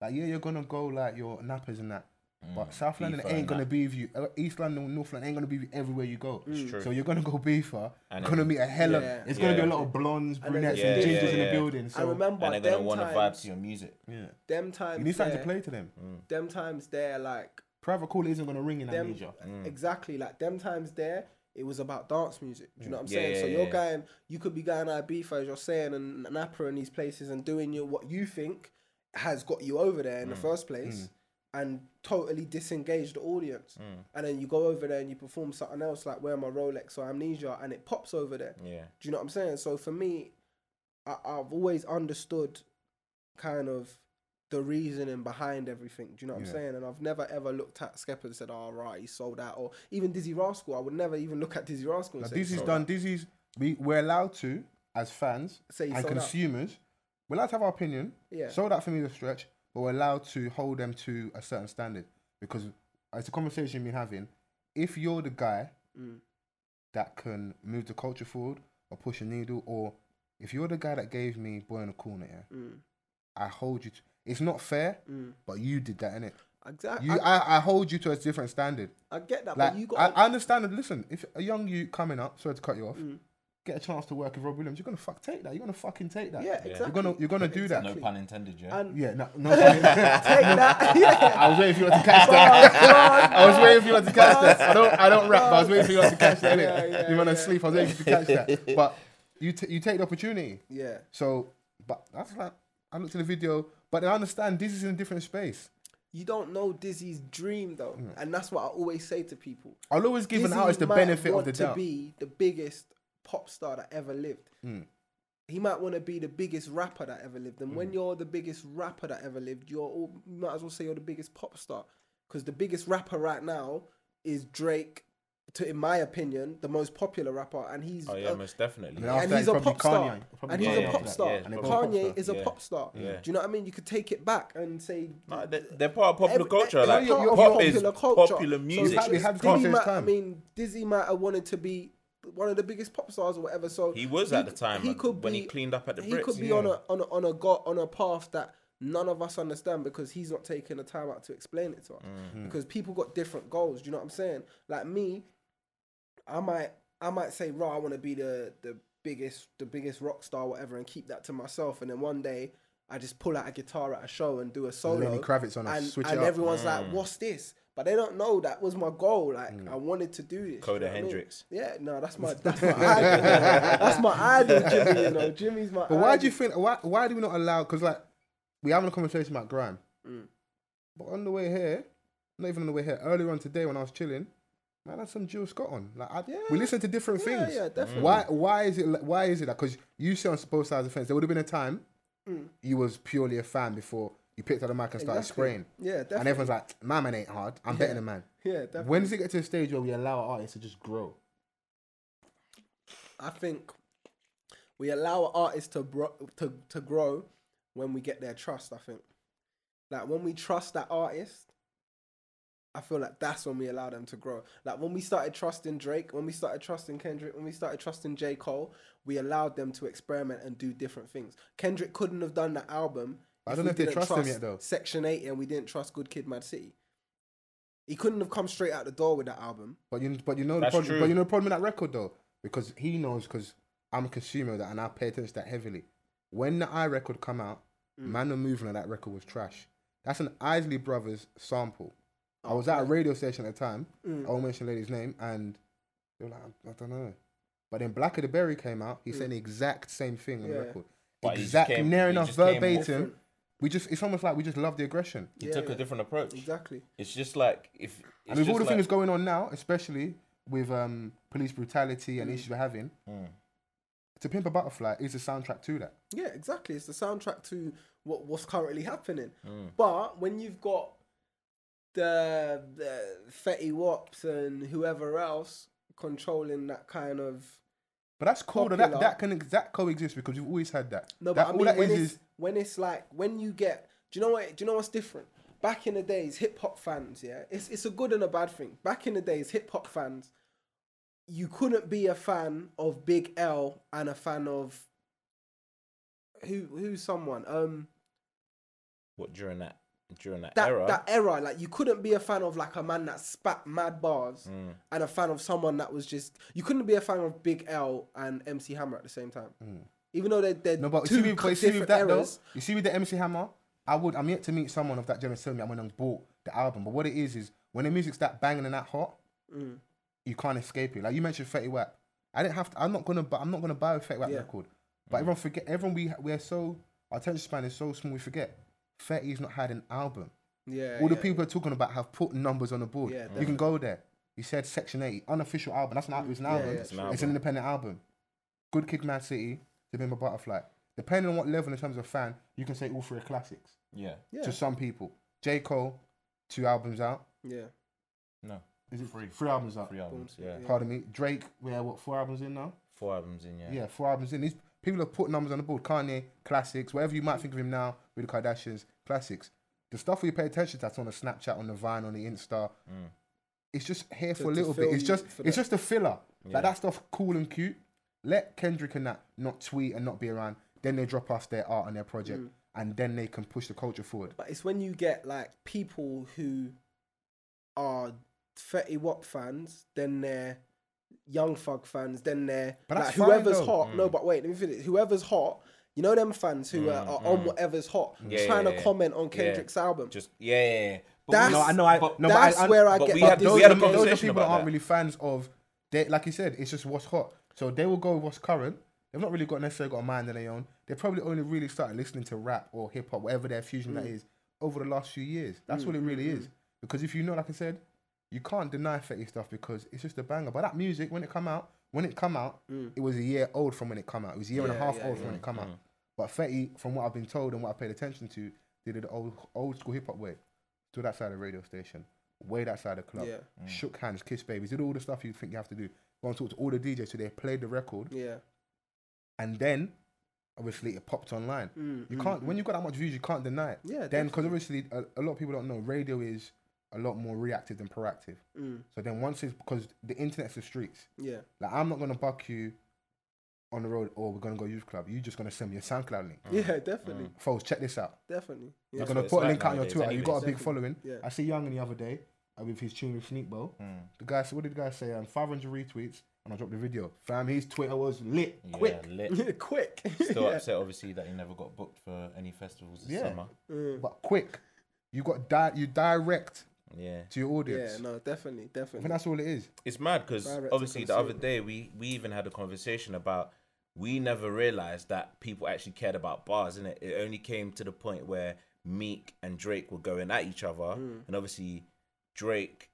like yeah, you're gonna go like your nappers and that. But South London Beefer ain't and gonna that. be with you. uh, East London, North London ain't gonna be with you everywhere you go. Mm. true. So you're gonna go beefer. And gonna then- meet a hella. Yeah. It's gonna be a lot of blondes, then brunettes, Yeah, and yeah, gingers in yeah. the building. So I remember and they're gonna them want to vibe times, to your music. yeah, them times. you need something there, to play to them. Them times there, like Private call isn't gonna ring in them amnesia. Mm. exactly like them times there it was about dance music do you know what i'm Yeah, saying yeah, so yeah, you're yeah. going you could be going out Ibiza as you're saying and Napa in these places and doing your what you think has got you over there in the first place and totally disengage the audience hmm. and then you go over there and you perform something else like wear my Rolex or amnesia and it pops over there Yeah. do you know what I'm saying? So for me, I, I've always understood kind of the reasoning behind everything. Do you know what Yeah. I'm saying? And I've never ever looked at Skepta and said, "Oh right, he sold out," or even Dizzee Rascal. I would never even look at Dizzee Rascal. And say, Dizzee's done. out." Dizzee's. We we're allowed to as fans Say and sold out. consumers. We're allowed to have our opinion. Yeah. Sold out for me the stretch. But we're allowed to hold them to a certain standard because it's a conversation we've been having. If you're the guy Mm. that can move the culture forward or push a needle, or if you're the guy that gave me boy in the corner, yeah, Mm. I hold you. To, it's not fair, Mm. but you did that, innit? Exactly. You, I, I, I hold you to a different standard. I get that, Like but you I, got. I understand. it. Listen, if a young you coming up, sorry to cut you off, Mm. Get a chance to work with Robbie Williams, you're gonna fuck take that. You're gonna fucking take that. yeah, Yeah. exactly. You're gonna you're gonna do that. No pun intended, yeah. And Yeah, no, no. take that. Yeah. I was waiting for you to catch that. I was waiting for you to catch that. I don't I don't rap, but I was waiting for you to catch that. innit? Yeah, yeah, you wanna yeah. sleep? I was waiting for you to catch that. But you t- you take the opportunity. yeah. So, but that's like I looked at the video, but I understand this is in a different space. You don't know Dizzee's dream though, Mm. and that's what I always say to people. I'll always give an Dizzee artist the benefit of want the to be the biggest pop star that ever lived. Mm. He might want to be the biggest rapper that ever lived, and Mm. when you're the biggest rapper that ever lived, you're all, you might as well say you're the biggest pop star, because the biggest rapper right now is Drake. To, in my opinion, the most popular rapper, and he's oh yeah, uh, most definitely. And and he's a pop star, Kanye. And he's Kanye a pop after star. Yeah, And then probably pop Kanye star. is a Yeah. pop star. Yeah. Do you know what I mean? You could take it back and say No, they're, they're part of popular Every- culture. they're Like part of pop is popular culture. popular So music. Exactly, have Dizzee Kanye's might, I mean, Dizzee might have wanted to be one of the biggest pop stars or whatever. So He was he at the time He could when be, he cleaned up at the He Brits. could be yeah. on a on a on a go, on a path that none of us understand because he's not taking the time out to explain it to us. Mm. Because people got different goals. Do you know what I'm saying? Like me, I might I might say, "Raw, I want to be the the biggest the biggest rock star, whatever, and keep that to myself." And then one day. I just pull out a guitar at a show and do a solo. Lenny Kravitz on a and, switch and it up. everyone's Mm. like, "What's this?" But they don't know that was my goal. Like Mm. I wanted to do this. Coda you know what I mean? Hendrix. Yeah, no, that's my that's my idol. that's my idol, Jimmy. You know, Jimmy's my. But why do you think? Why why do we not allow? Because like we having a conversation about grime, Mm. but on the way here, not even on the way here, earlier on today when I was chilling, man, I had some Jill Scott on. Like I, Yeah. we listen to different Yeah, things. yeah, definitely. Why why is it? like- Why is it that? Because you say on both sides of the fence, there would have been a time Mm. you was purely a fan before you picked up the mic and started Exactly. spraying, Yeah, definitely. and everyone's like, "My man ain't hard. I'm better Yeah. than man." yeah, definitely. When does it get to a stage where we allow our artists to just grow? I think we allow artists to bro- to to grow when we get their trust. I think, like when we trust that artist, I feel like that's when we allow them to grow. Like when we started trusting Drake, when we started trusting Kendrick, when we started trusting J Cole, we allowed them to experiment and do different things. Kendrick couldn't have done that album. I don't know if they didn't trust him yet, though. Section Eight, and we didn't trust Good Kid, Mad City. He couldn't have come straight out the door with that album. But you, but you know the problem. true. But you know the problem with that record though, because he knows because I'm a consumer that and I pay attention to that heavily. When the I record come out, Mm. Man the Movement on that record was trash. That's an Isley Brothers sample. I Oh, was at a radio station at the time. Mm. I won't mention the lady's name, and they were like, I don't know. But then Blacker the Berry came out. He said the exact same thing on Mm. Yeah. the record. But he Exact, came- near enough just came verbatim. Different. We just, it's almost like we just love the aggression. He Yeah, took yeah. a different approach. Exactly. It's just like if it's and with all the like, things going on now, especially with um, police brutality and Mm. issues we're having, Mm. To Pimp a Butterfly is the soundtrack to that. Yeah, exactly. It's the soundtrack to what what's currently happening. Mm. But when you've got the, the Fetty Waps and whoever else controlling that kind of But that's cool. That, that that can that coexist because you've always had that. no, that, but I all mean that when is it's is when it's like when you get do you know what do you know what's different? Back in the days, hip hop fans, yeah, it's it's a good and a bad thing. Back in the days, hip hop fans, you couldn't be a fan of Big L and a fan of who who's someone um What during that during that, that era? that era like you couldn't be a fan of like a man that spat mad bars Mm. and a fan of someone that was just you couldn't be a fan of Big L and MC Hammer at the same time even though they're, they're Mm. no, but two you see, with, but you see with that eras though, you see with the MC Hammer, I would I'm yet to meet someone of that generation. I went and bought the album, but what it is is when the music's that banging and that hot, Mm. you can't escape it. Like you mentioned, Fetty Wap. I didn't have to. I'm not gonna. bu- I'm not gonna buy a Fetty Wap Yeah. record. But everyone forget. Everyone we we're so our attention span is so small. We forget. Fetty's not had an album. yeah All the yeah. people are talking about have put numbers on the board. Yeah, you can go there. You said Section 80, unofficial album. That's not. It's an album. It's an album. It's an independent album. Good Kid, Mad City, To Pimp a Butterfly. Depending on what level in terms of fan, you can say all three are classics. Yeah. yeah To some people, J Cole, two albums out. yeah No. Is it Three. Three albums out. Three albums. Yeah. Yeah. Pardon me. Drake, we have what four albums in now? Four albums in. Yeah. Yeah, four albums in. These people have put numbers on the board. Kanye, classics, whatever you might think of him now with the Kardashians, classics. the stuff we pay attention to that's on the Snapchat, on the Vine, on the Insta, Mm. it's just here To- for a little bit. It's just it's just a filler. Yeah. Like that stuff, cool and cute. Let Kendrick and that not tweet and not be around. Then they drop off their art and their project, Mm. and then they can push the culture forward. But it's when you get like people who are Fetty Wap fans, then they're Young Thug fans, then they're But like that's fine, whoever's though. hot. No, Mm. but wait, let me finish. Whoever's hot, you know them fans who are, are on whatever's hot, Yeah, trying yeah, to yeah. comment on Yeah. Kendrick's album. Just yeah, yeah. yeah. That's- No, I know. I, but- no, That's but I, I, where I but get we the had- we those, had a are, those are people that aren't that. really fans of. They, like you said, it's just what's hot. So they will go with what's current. They've not really got necessarily got a mind of their own. They probably only really started listening to rap or hip hop, whatever their fusion Mm. that is, over the last few years. That's what it really is. Because if you know, like I said, you can't deny Fetty stuff because it's just a banger. But that music, when it come out, when it come out, it was a year old from when it come out. It was a year and a Mm. Yeah, half yeah, old from yeah. when it come out. But Fetty, from what I've been told and what I paid attention to, did it old old school hip hop way. Stood outside the radio station, waited outside the club, Yeah. shook hands, kissed babies, did all the stuff you think you have to do. Go and talk to all the DJs so they played the record, Yeah. and then obviously it popped online. Mm, You mm, can't when you got that much views, you can't deny it. Yeah, Then because obviously a, a lot of people don't know, radio is a lot more reactive than proactive. Mm, So then once it's because the internet's the streets. yeah. Like I'm not gonna buck you on the road or we're gonna go youth club. You're just gonna send me a SoundCloud link. Yeah, definitely. Folks, check this out. Definitely. You're gonna what put it's a like link out on your nowadays Twitter. You got a anyways. big following. Yeah. I see Young the other day with his tune with Sneakbo. Mm. The guy said, "What did the guy say? Um, 500 retweets." And I dropped the video. Fam, his Twitter was lit, Yeah, quick. lit. Quick. Still yeah. upset, obviously, that he never got booked for any festivals this Yeah. summer. Mm. but quick. You got di- you direct Yeah, to your audience. Yeah, no, definitely, definitely I definitely. think that's all it is. it's mad because obviously the other day we we even had a conversation about we never realized that people actually cared about bars, innit? It only came to the point where Meek and Drake were going at each other, Mm. and obviously Drake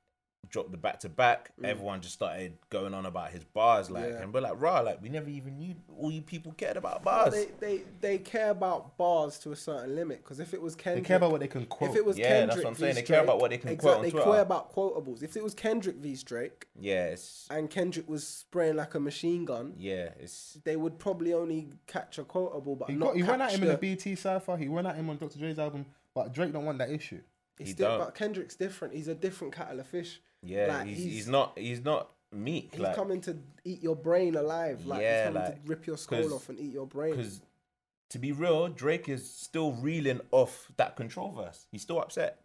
dropped the back to back. Everyone just started going on about his bars, like, Mm. Yeah. and we're like, rah, like we never even knew all you people cared about But bars. they, they they care about bars to a certain limit because if it was Kendrick, They Kendrick, care about what they can quote. if it was Yeah, Kendrick, that's what I'm v. saying. They care about what they can quote on exactly, They care about quotables. If it was Kendrick v. Drake yes, and Kendrick was spraying like a machine gun, yeah, it's they would probably only catch a quotable, but he, not got, he went at catch him in the- the BET Cypher. He went at him on Dr. Dre's album. But Drake don't want that issue. It's He still, don't. but Kendrick's different. He's a different kettle of fish. yeah. Like, he's, he's- he's not he's not Meek. He's like, coming to eat your brain alive. Like Yeah, he's coming like, to rip your skull off and eat your brain. Because to be real, Drake is still reeling off that control verse. He's still upset.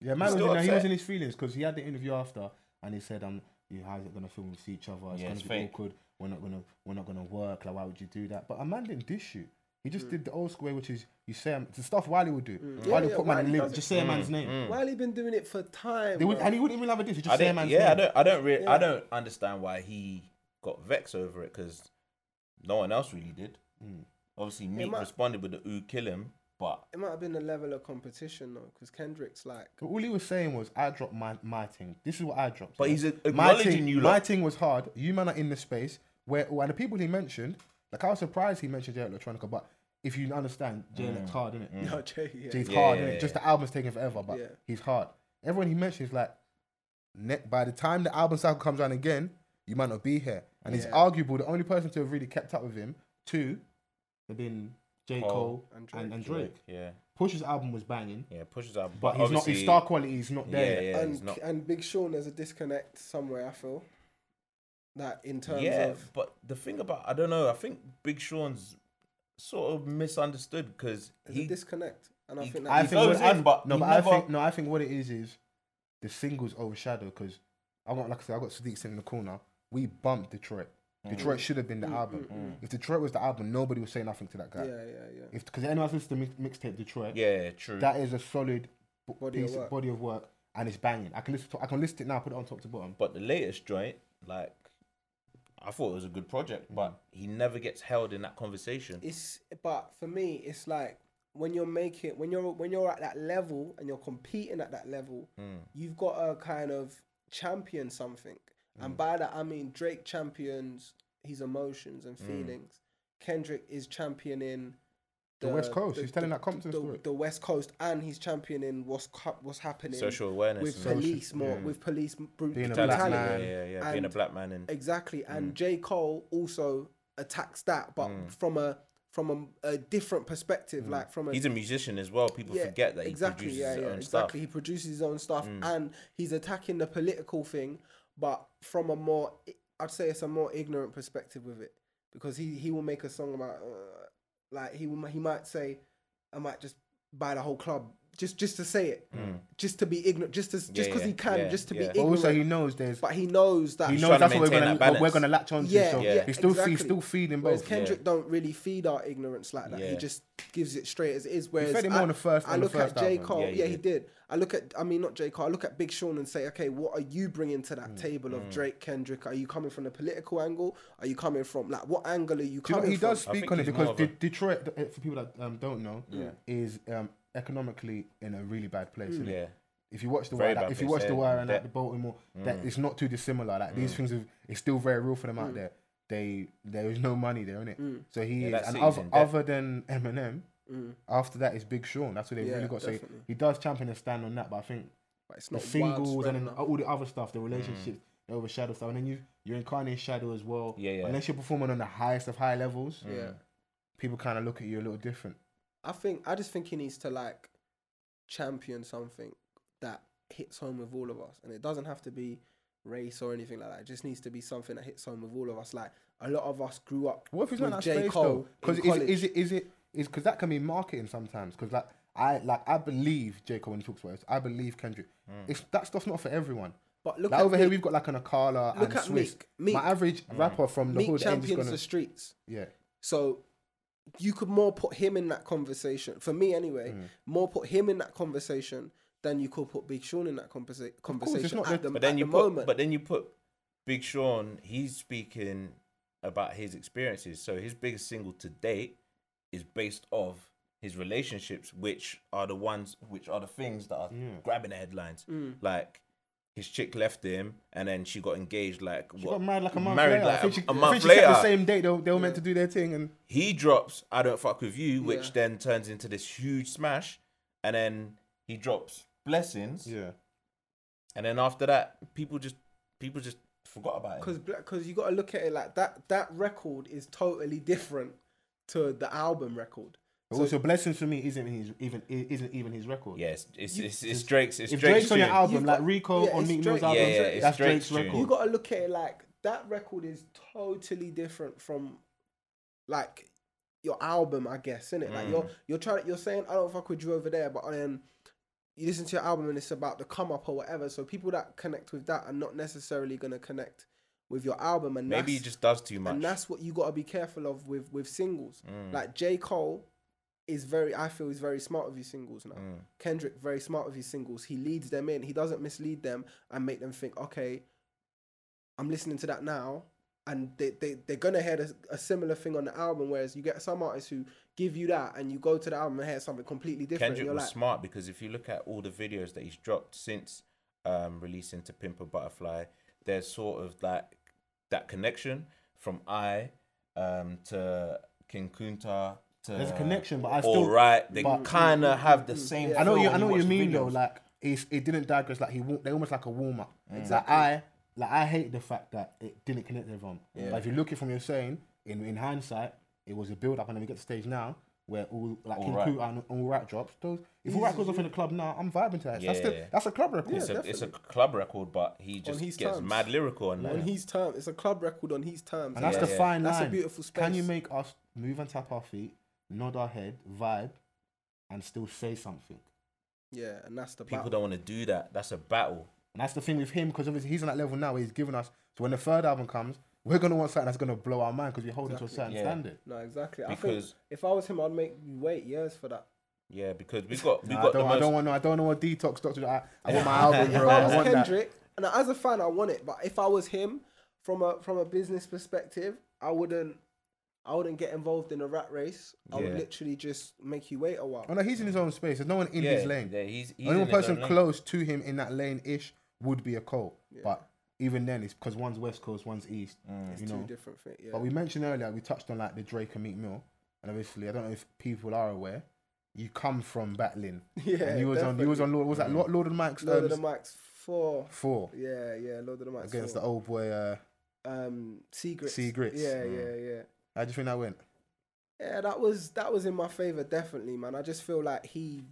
Yeah, man, was still in, he was in his feelings because he had the interview after and he said, um, yeah, how's it gonna feel with each other? It's Yeah, gonna it's be fake. awkward. We're not gonna we're not gonna work. Like, why would you do that? But a man didn't dish you. He Mm. just did the old school way, which is you say um, the stuff Wiley would do. Yeah, Wiley yeah, put man in Wiley lyrics, does just it. say a man's name. Wiley been doing it for time. They would, bro. and he wouldn't even have a dish. He just I say a don't, man's yeah, I name. don't, I don't, re- Yeah. I don't understand why he got vexed over it because no one else really did. Mm. Obviously, Meek might- responded with the "ooh, kill him," but It might have been a level of competition though, because Kendrick's like, But all he was saying was, I dropped my, my thing. This is what I dropped. But yeah. he's a- my acknowledging thing, you My lot. thing was hard. You man are in the space where, and the people he mentioned, like I was surprised he mentioned Jay Electronica, but if you understand, Jay Elec's hard, isn't it? no, Jay, yeah. Jay's Mm. Yeah, hard, yeah, innit? yeah. Just the album's taking forever, but Yeah. he's hard. Everyone he mentions is like, ne- by the time the album cycle comes around again, you might not be here. And he's arguable the only person to have really kept up with him, two, have been J. Cole Cole, and and, Drake. and, Drake. yeah, Pusha's album was banging, yeah, pushes out. but, he's not, his star quality is not there. Yeah, yet. yeah, and not. and Big Sean, there's a disconnect somewhere. I feel that in terms Yeah, of but the thing about I don't know. I think Big Sean's sort of misunderstood because he a disconnect, and I he- think I that He think goes what, I, in, but no, but never- I think no, I think what it is is the singles overshadow because I got like I said, I got Sadiq sitting in the corner. We bumped Detroit. Mm. Detroit should have been the mm, album. Mm, if Detroit was the album, nobody would say nothing to that guy. yeah, yeah, yeah. If because anyone else listens to mix, mixtape Detroit, yeah, true. that is a solid b- Body of piece work. body of work and it's banging. I can listen to, I can list it now, put it on top to bottom. But the latest joint, like, I thought it was a good project, but he never gets held in that conversation. It's but for me, it's like when you're making when you're when you're at that level and you're competing at that level, hmm. you've got to kind of champion something. And hmm. by that I mean Drake champions his emotions and hmm. feelings. Kendrick is championing The West Coast. He's telling that Compton the, story. the West Coast, and he's championing what's co- what's happening Social awareness. with and- police more, with police bru- Being a Brutality, black man. Yeah, yeah, yeah. Being a black man and Exactly, Mm. and J Cole also attacks that, but from a from a, a different perspective, like from a He's a musician as well. People yeah, forget that he exactly, produces yeah, his yeah, own exactly. stuff. He produces his own stuff, Mm. and he's attacking the political thing, but from a more, I'd say it's a more ignorant perspective with it, because he he will make a song about, uh, like he he might say, I might just buy the whole club. Just, just to say it, just to be ignorant, just to, just because yeah, he can, yeah, just to yeah. be But But ignorant. also, he knows there's. but he knows that He knows trying to that's what we're gonna that what we're gonna latch onto. Yeah, so yeah, he's still exactly. he's still feeding Whereas both. Kendrick don't really feed our ignorance like that. He just gives it straight as it is. Whereas fed it more I, on the first- I on the look first at J album. Cole. Yeah, Yeah, he he did. I look at. I mean, not J Cole. I look at Big Sean and say, okay, what are you bringing to Mm. that table of Drake, Kendrick? Are you coming from the political angle? Are you coming from like what angle are you Do you know, coming he from? does speak on it because more of a- De- Detroit, for people that um, don't know, Yeah. is um, economically in a really bad place. innit? Yeah. If you watch the Very wire, like, if you place, watch the yeah, wire and like, that- the Baltimore, that Mm. it's not too dissimilar. Like these things, have, it's still very real for them out there. They there is no money there, innit? Mm. So he Yeah, is, and other, other than Eminem, Mm. after that is Big Sean. That's what they've Yeah, really got. So definitely. he does champion and stand on that. But I think But it's the not singles and then enough. all the other stuff, the relationships, they overshadow stuff, and then you you're in Kanye's shadow as well. Yeah, yeah. Unless you're performing on the highest of high levels, Mm. Yeah. people kind of look at you a little different. I think I just think he needs to like champion something that hits home with all of us, and it doesn't have to be race or anything like that. It just needs to be something that hits home with all of us. Like a lot of us grew up. What if he's with not that J. space Cole though? Because in is, college. is it is it is because that can be marketing sometimes. Because like I like I believe J Cole when he talks about it. I believe Kendrick. Mm. It's that stuff's not for everyone. But look Like at over here we've got like an Akala Look and at Swiss. Meek. Meek. My average mm. rapper from the Meek hood ain't champions gonna the streets. yeah. So you could more put him in that conversation. For me, anyway, Mm. more put him in that conversation than you could put Big Sean in that conversa- conversation not at the- But then you the put, moment. but then you put Big Sean. He's speaking about his experiences. So his biggest single to date is based off his relationships, which are the ones, which are the things that are grabbing the headlines. Mm. Like his chick left him, and then she got engaged. Like She what? got married like a month married later. like I think a- she, a month she kept later. the same date. They were, they were meant to do their thing and he drops "I Don't Fuck with You," which Yeah. then turns into this huge smash, and then he drops "Blessings," yeah. and then after that, people just people just forgot about it. because because you got to look at it like that. That record is totally different to the album record. But So- also, blessings for me isn't his even isn't even his record. Yes, it's You- it's, it's Drake's. It's If Drake's, Drake's on your album, You've like Rico yeah, on it's Meek Drake- Mill's album, Yeah, yeah, it's that's Drake's Drake's record. You got to look at it like that record is totally different from like your album, I guess, isn't it? Like Mm. you're you're trying you're saying I don't fuck with you over there, but then you listen to your album and it's about the come up or whatever. So people that connect with that are not necessarily gonna connect with your album, and Maybe he just does too much. and that's what you got to be careful of with with singles. Mm. Like J Cole is very, I feel, is very smart with his singles now. Mm. Kendrick very smart with his singles. He leads them in. He doesn't mislead them and make them think, okay, I'm listening to that now. And they, they, they're going to hear a, a similar thing on the album. Whereas you get some artists who give you that and you go to the album and hear something completely different. Kendrick was like, smart because if you look at all the videos that he's dropped since um, releasing to Pimp a Butterfly, there's sort of that that connection from I um, to King Kunta There's a connection, but I still right. They but- kind of have the same. Yeah. I know you. I know what you the mean though. Like it's, it didn't digress. Like he, wa- they almost like a warm up. Exactly. Like I, like I hate the fact that it didn't connect with everyone. Yeah. But if you look at it from your saying, in in hindsight, it was a build up, and then we get to stage now where all like All King Right. Kunta and all right drops. Those if all right goes off in the club now, I'm vibing to that. that's, Yeah, still, yeah. that's a club record. it's Yeah, a it's a club record, but he just his gets terms. mad lyrical on that. on his terms. It's a club record on his terms. And that's Yeah, the yeah. fine That's a beautiful beautiful Can you make us move and tap our feet, nod our head, vibe, and still say something? yeah, and that's the People battle. don't want to do that. That's a battle. And that's the thing with him because obviously he's on that level now where he's given us. So when the third album comes, we're gonna want something that's gonna blow our mind because we're holding to a certain Yeah. standard. No, exactly. I think Because- if I was him, I'd make you wait years for that. Yeah, because we've got we've Nah, I got the don't, I don't want no, I don't know what detox doctor. I, I want my album, bro. I I was want that. Kendrick, and as a fan, I want it. But if I was him, from a from a business perspective, I wouldn't. I wouldn't get involved in a rat race. I would Yeah. literally just make you wait a while. Oh no, he's in his own space. There's no one in yeah, his lane. Yeah, he's, he's Only in one his own person lane. close to him in that lane ish would be a Cole. Yeah. But even then, it's because one's West Coast, one's East. Mm. It's you two know. different things. Yeah. But we mentioned earlier, we touched on like the Drake and Meek Mill, and obviously, I don't know if people are aware. You come from battling. yeah. and you was on. You was on. Lord, was that. Lord, Lord of the Mics? Lord of um, the Mics four. four Yeah, yeah. Lord of the Mics against four. the old boy. Uh, um Secrets. Secrets. Yeah, Mm. yeah, yeah. How do you think that went? Yeah, that was that was in my favor, definitely, man. I just feel like he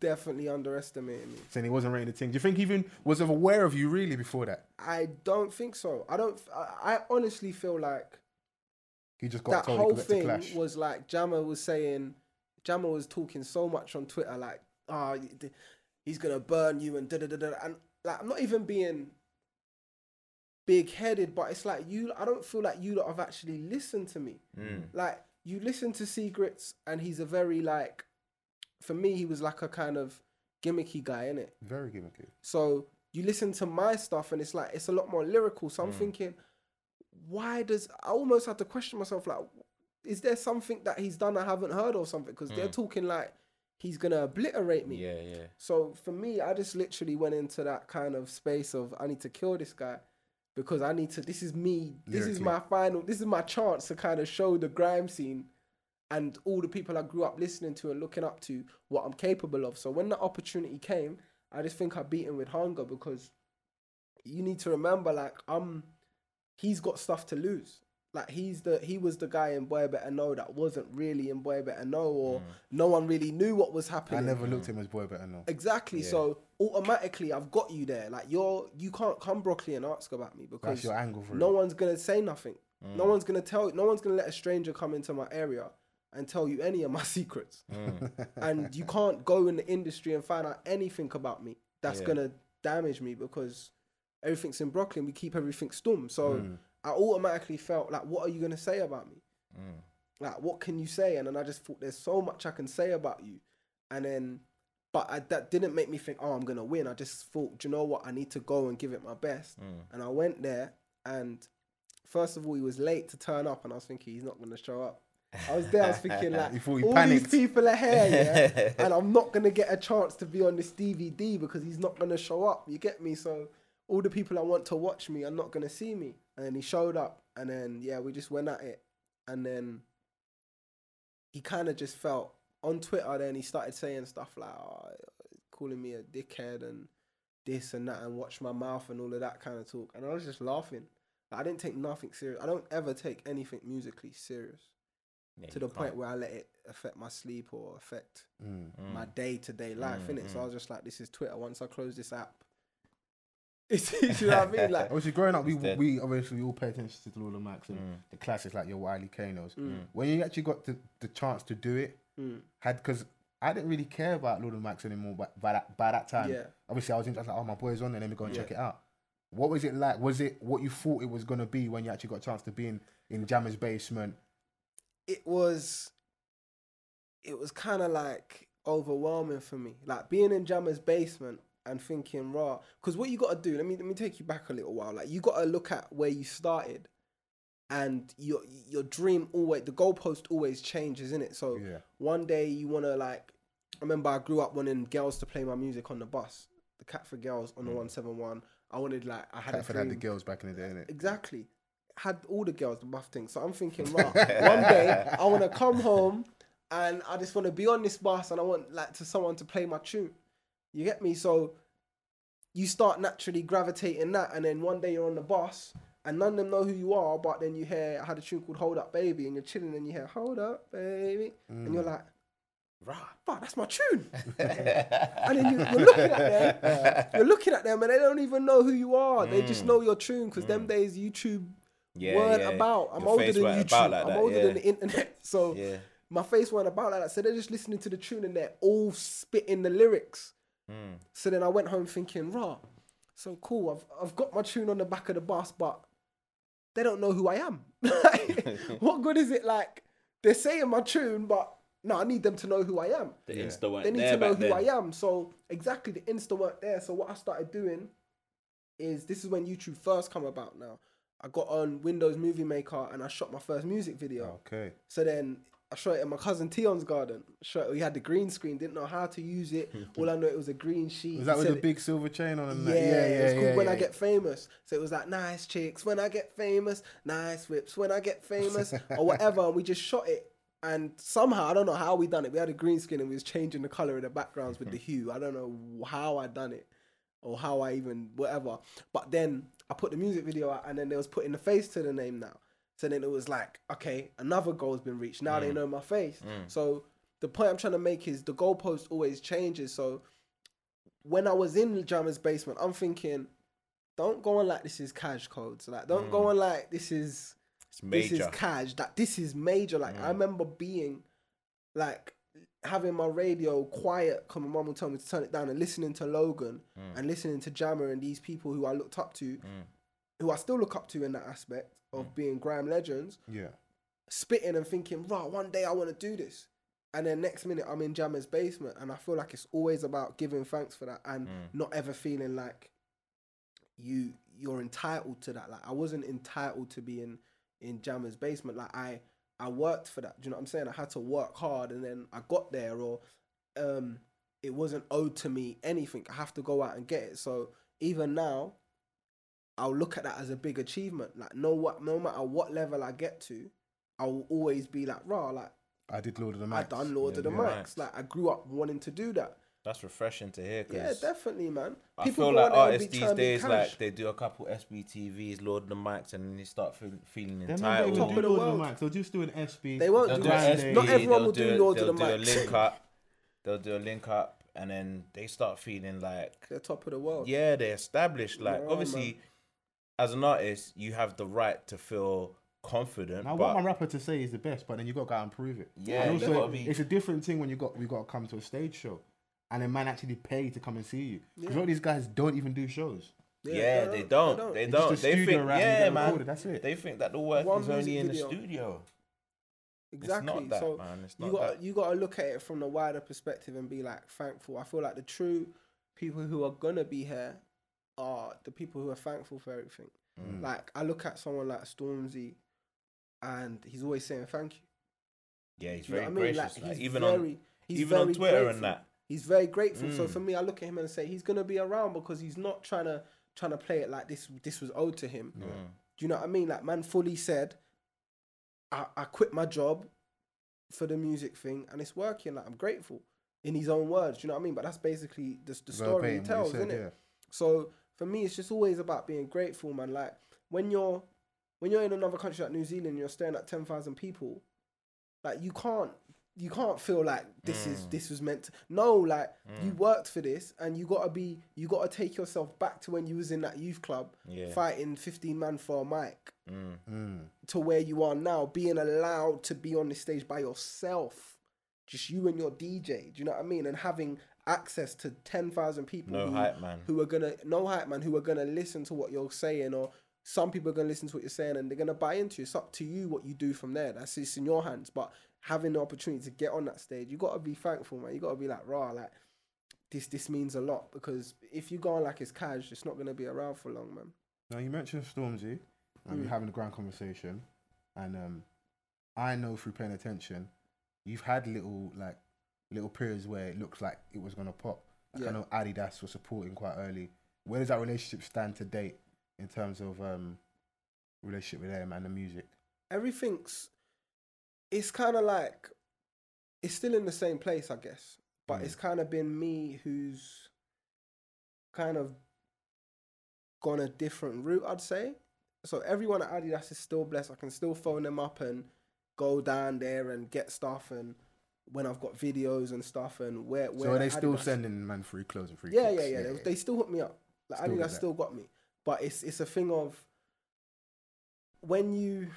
definitely underestimated me. Saying he wasn't rating the thing. Do you think he even was aware of you really before that? I don't think so. I don't. I, I honestly feel like He just got that told whole to thing clash. was like Jammer was saying. Jammer was talking so much on Twitter, like, "Ah, oh, he's gonna burn you," and da da da da. And like, I'm not even being big headed, but it's like you. I don't feel like you lot have actually listened to me. Mm. Like you listen to Secrets, and he's a very like. For me, he was like a kind of gimmicky guy, innit? Very gimmicky. So you listen to my stuff and it's like it's a lot more lyrical. So I'm Mm. thinking, why does I almost had to question myself like, is there something that he's done I haven't heard or something? Because they're Mm. talking like he's gonna obliterate me. Yeah, yeah. So for me, I just literally went into that kind of space of I need to kill this guy because I need to. This is me. This is my final. This is my chance to kind of show the grime scene and all the people I grew up listening to and looking up to what I'm capable of. So when the opportunity came, I just think I beat him with hunger because you need to remember, like I'm, he's got stuff to lose. Like he's the he was the guy in Boy Better Know that wasn't really in Boy Better Know, or no one really knew what was happening. I never looked at him as boy better know. Exactly. Yeah. So automatically, I've got you there. Like you're, you can't come Brockley and ask about me That's because your angle for no it. one's gonna say nothing. No one's gonna tell. No one's gonna let a stranger come into my area and tell you any of my secrets. Mm. and you can't go in the industry and find out anything about me. That's Yeah. gonna damage me because everything's in Brockley. We keep everything stum. So Mm. I automatically felt like, what are you gonna say about me? Mm. like what can you say? And then i just thought there's so much i can say about you. And then but I, that didn't make me think oh i'm gonna win. I just thought "Do you know what? I need to go and give it my best. Mm. and i went there and first of all he was late to turn up and i was thinking he's not gonna show up. I was there i was thinking like You all panicked. these people are here yeah? And i'm not gonna get a chance to be on this dvd because he's not gonna show up. You get me? So all the people i want to watch me are not gonna see me and then he showed up and then yeah we just went at it and then he kind of just felt on Twitter. Then he started saying stuff like, oh, calling me a dickhead and this and that, and watch my mouth and all of that kind of talk. And I was just laughing. Like, I didn't take nothing serious. I don't ever take anything musically serious Yeah, to the point can't. where I let it affect my sleep or affect Mm. Mm. my day to day life. Mm, innit? So mm. I was just like, this is Twitter. Once I close this app, you know what I mean? Like, Obviously, growing up, we It's dead. we obviously we all pay attention to Lula Max and Mm. the classics like your Wiley Kanos. Mm. When you actually got the, the chance to do it, mm, had because I didn't really care about Lula Max anymore. But by that by that time, yeah. obviously I was, in, I was like, oh my boy's on there, let me go and Yeah. check it out. What was it like? Was it what you thought it was gonna be when you actually got a chance to be in in Jammer's basement? it was it was kind of like overwhelming for me like being in jammer's basement and thinking right, because what you got to do let me let me take you back a little while like you got to look at where you started and your your dream always the goalpost always changes in it so Yeah, one day you want to like i remember i grew up wanting girls to play my music on the bus the Catford girls on the mm. 171 i wanted like i had a Catford had the girls back in the day, innit? Exactly. Had all the girls, the buff thing. So I'm thinking, right, one day I want to come home and I just want to be on this bus and I want like to someone to play my tune. You get me? So you start naturally gravitating that, and then one day you're on the bus and none of them know who you are, but then you hear I had a tune called Hold Up Baby, and you're chilling and you hear Hold Up Baby, and you're like, Rah. fuck, that's my tune. and then you, you're looking at them, you're looking at them, and they don't even know who you are. They just Mm. know your tune because them days YouTube Yeah, weren't yeah. about. I'm Your older than YouTube. like I'm older yeah. than the internet. So my face weren't about like that. So they're just listening to the tune and they're all spitting the lyrics. Mm. So then I went home thinking, rah, so cool. I've I've got my tune on the back of the bus, but they don't know who I am. what good is it? Like they're saying my tune, but no, I need them to know who I am. The Yeah. Insta weren't They need there to know who then. I am. So exactly, the Insta weren't there. So what I started doing is this is when YouTube first come about. Now I got on Windows Movie Maker and I shot my first music video. Okay. So then I shot it in my cousin Tion's garden. Shot, it. we had the green screen, didn't know how to use it. All I know it was a green sheet. Was that He with said the it- big silver chain on? And yeah, that? yeah, yeah, it's called yeah, When I. Get Famous. So it was like nice chicks when I get famous, nice whips when I get famous, or whatever. And we just shot it. And somehow I don't know how we done it. We had a green screen and we was changing the color of the backgrounds with the hmm. hue. I don't know how I done it or how I even whatever. But then I put the music video out and then they was putting the face to the name now. So then it was like, okay, another goal's been reached. Now they Mm. know my face. Mm. So the point I'm trying to make is the goalpost always changes. So when I was in Jammer's basement, I'm thinking, don't go on like this is cash codes. Like don't go Mm. on like this is It's this is cash. That this is major. Like I Mm. remember being like having my radio quiet because my mum would tell me to turn it down and listening to Logan Mm. and listening to Jammer and these people who I looked up to, Mm. who I still look up to in that aspect of being grime legends, Yeah. spitting and thinking, right, one day I want to do this. And then next minute I'm in Jammer's basement and I feel like it's always about giving thanks for that and Mm. not ever feeling like you you're entitled to that. Like I wasn't entitled to be in in Jammer's basement. Like I I worked for that. Do you know what I'm saying? I had to work hard and then I got there or um it wasn't owed to me anything. I have to go out and get it. So even now I'll look at that as a big achievement. Like no what no matter what level I get to, I will always be like, rah, like I did Lord of the Mics. I done Lord Yeah, of the yeah. Mics. Like I grew up wanting to do that. That's refreshing to hear. Cause Yeah, definitely, man. I People feel like on there artists these trying to be days, like they do a couple SBTVs, Lord of the Mics, and then you start feel, feeling Them man entitled. don't Top of the Lord of the world. Mics. They'll just do an SB. They won't They'll do do that. an SB, Not everyone they'll will do a- Lord of the Mics. they'll the do a Mics. link up. They'll do a link up, and then they start feeling like, They're top of the world. yeah, they're established. Like, Yeah, obviously, man. As an artist, you have the right to feel confident. Now, I but want my rapper to say he's the best, but then you got to go out and prove it. Yeah, and also, be- it's a different thing when you got we got to come to a stage show, and a man actually pay to come and see you. Because Yeah. a lot of these guys don't even do shows. yeah, they don't. They It's don't. just a They studio think, around, yeah, man. recorded, that's it. They think that the work One is only music in the studio. Exactly. It's not that, so man. It's you got that. you got to look at it from the wider perspective and be like thankful. I feel like the true people who are gonna be here are the people who are thankful for everything. Mm. Like I look at someone like Stormzy, and he's always saying thank you. Yeah, he's Do you very know what I mean? gracious. Like, Like, he's even very, on he's even on very Twitter grateful. and that. He's very grateful. So Mm. for me, I look at him and say he's gonna be around because he's not trying to trying to play it like this. This was owed to him. Mm. Do you know what I mean? Like man fully said, I, I quit my job for the music thing and it's working. Like I'm grateful in his own words. Do you know what I mean? But that's basically the, the story Verbatim he tells, said, isn't it? yeah. So for me, it's just always about being grateful, man. Like when you're when you're in another country like New Zealand, you're staring at ten thousand people. Like you can't you can't feel like this is Mm. this was meant to no like you worked for this and you gotta be you gotta take yourself back to when you was in that youth club Yeah. fighting 15 man for a mic Mm. Mm. to where you are now, being allowed to be on the stage by yourself, just you and your DJ. Do you know what I mean? And having access to ten thousand people No who, hype man. who are gonna no hype man who are gonna listen to what you're saying, or some people are gonna listen to what you're saying and they're gonna buy into. it. It's up to you what you do from there. That's it's in your hands. But having the opportunity to get on that stage, you gotta be thankful, man. You gotta be like, raw, like this. This means a lot because if you go on like it's cash, it's not gonna be around for long, man. Now you mentioned Stormzy, and Mm. you're having a grand conversation, and um, I know through paying attention, you've had little like little periods where it looks like it was gonna pop. Like Yeah. I know Adidas was supporting quite early. Where does that relationship stand to date in terms of um, relationship with them and the music? everything's it's kind of like it's still in the same place i guess but Mm. it's kind of been me who's kind of gone a different route i'd say so everyone at adidas is still blessed i can still phone them up and go down there and get stuff and when i've got videos and stuff and where, where so are they still sending man free clothes and free? yeah, kicks? yeah, yeah, They, still hook me up. Like Still Adidas still got me, but it's it's a thing of when you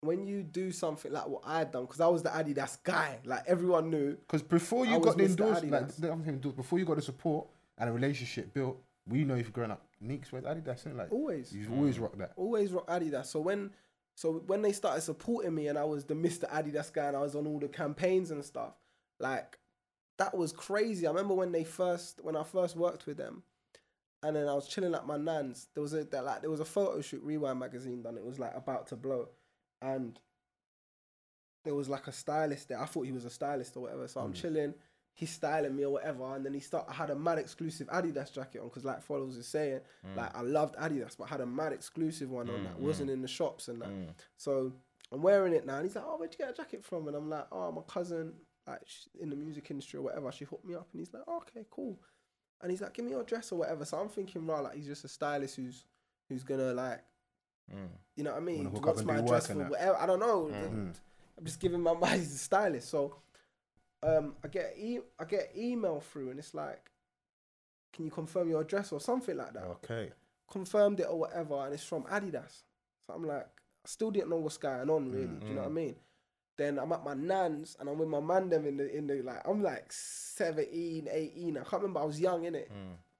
when you do something like what I had done because I was the Adidas guy. Like everyone knew. Because before you was got the endorsement, like, before you got the support and a relationship built, we know you've grown up. Neeks with Adidas, it? like Always, you've always rocked that. always rock Adidas. So when so when they started supporting me and I was the Mr. Adidas guy and I was on all the campaigns and stuff, like that was crazy. I remember when they first when I first worked with them, and then I was chilling at my nan's. There was a that, like there was a photo shoot Rewind magazine done. It was like about to blow, and there was like a stylist there. I thought he was a stylist or whatever. So I'm hmm. chilling. He's styling me or whatever, and then he start. I had a mad exclusive Adidas jacket on because, like Follows is saying, mm. like I loved Adidas, but I had a mad exclusive one on mm, that wasn't mm. in the shops and that. Mm. So I'm wearing it now, and he's like, "Oh, where'd you get a jacket from?" And I'm like, "Oh, my cousin, like she's in the music industry or whatever. She hooked me up." And he's like, oh, "Okay, cool." And he's like, "Give me your address or whatever." So I'm thinking, right, like he's just a stylist who's who's gonna like You know what I mean? hook What's my do address for that. whatever? I don't know. I'm just giving my mind he's a stylist. So um, I get e- I get email through and it's like, can you confirm your address or something like that? Okay. confirmed it or whatever, and it's from Adidas. So I'm like, I still didn't know what's going on really. Do you know what I mean? Then I'm at my nan's and I'm with my man them in the in the like I'm like 17, 18. I can't remember. I was young in it.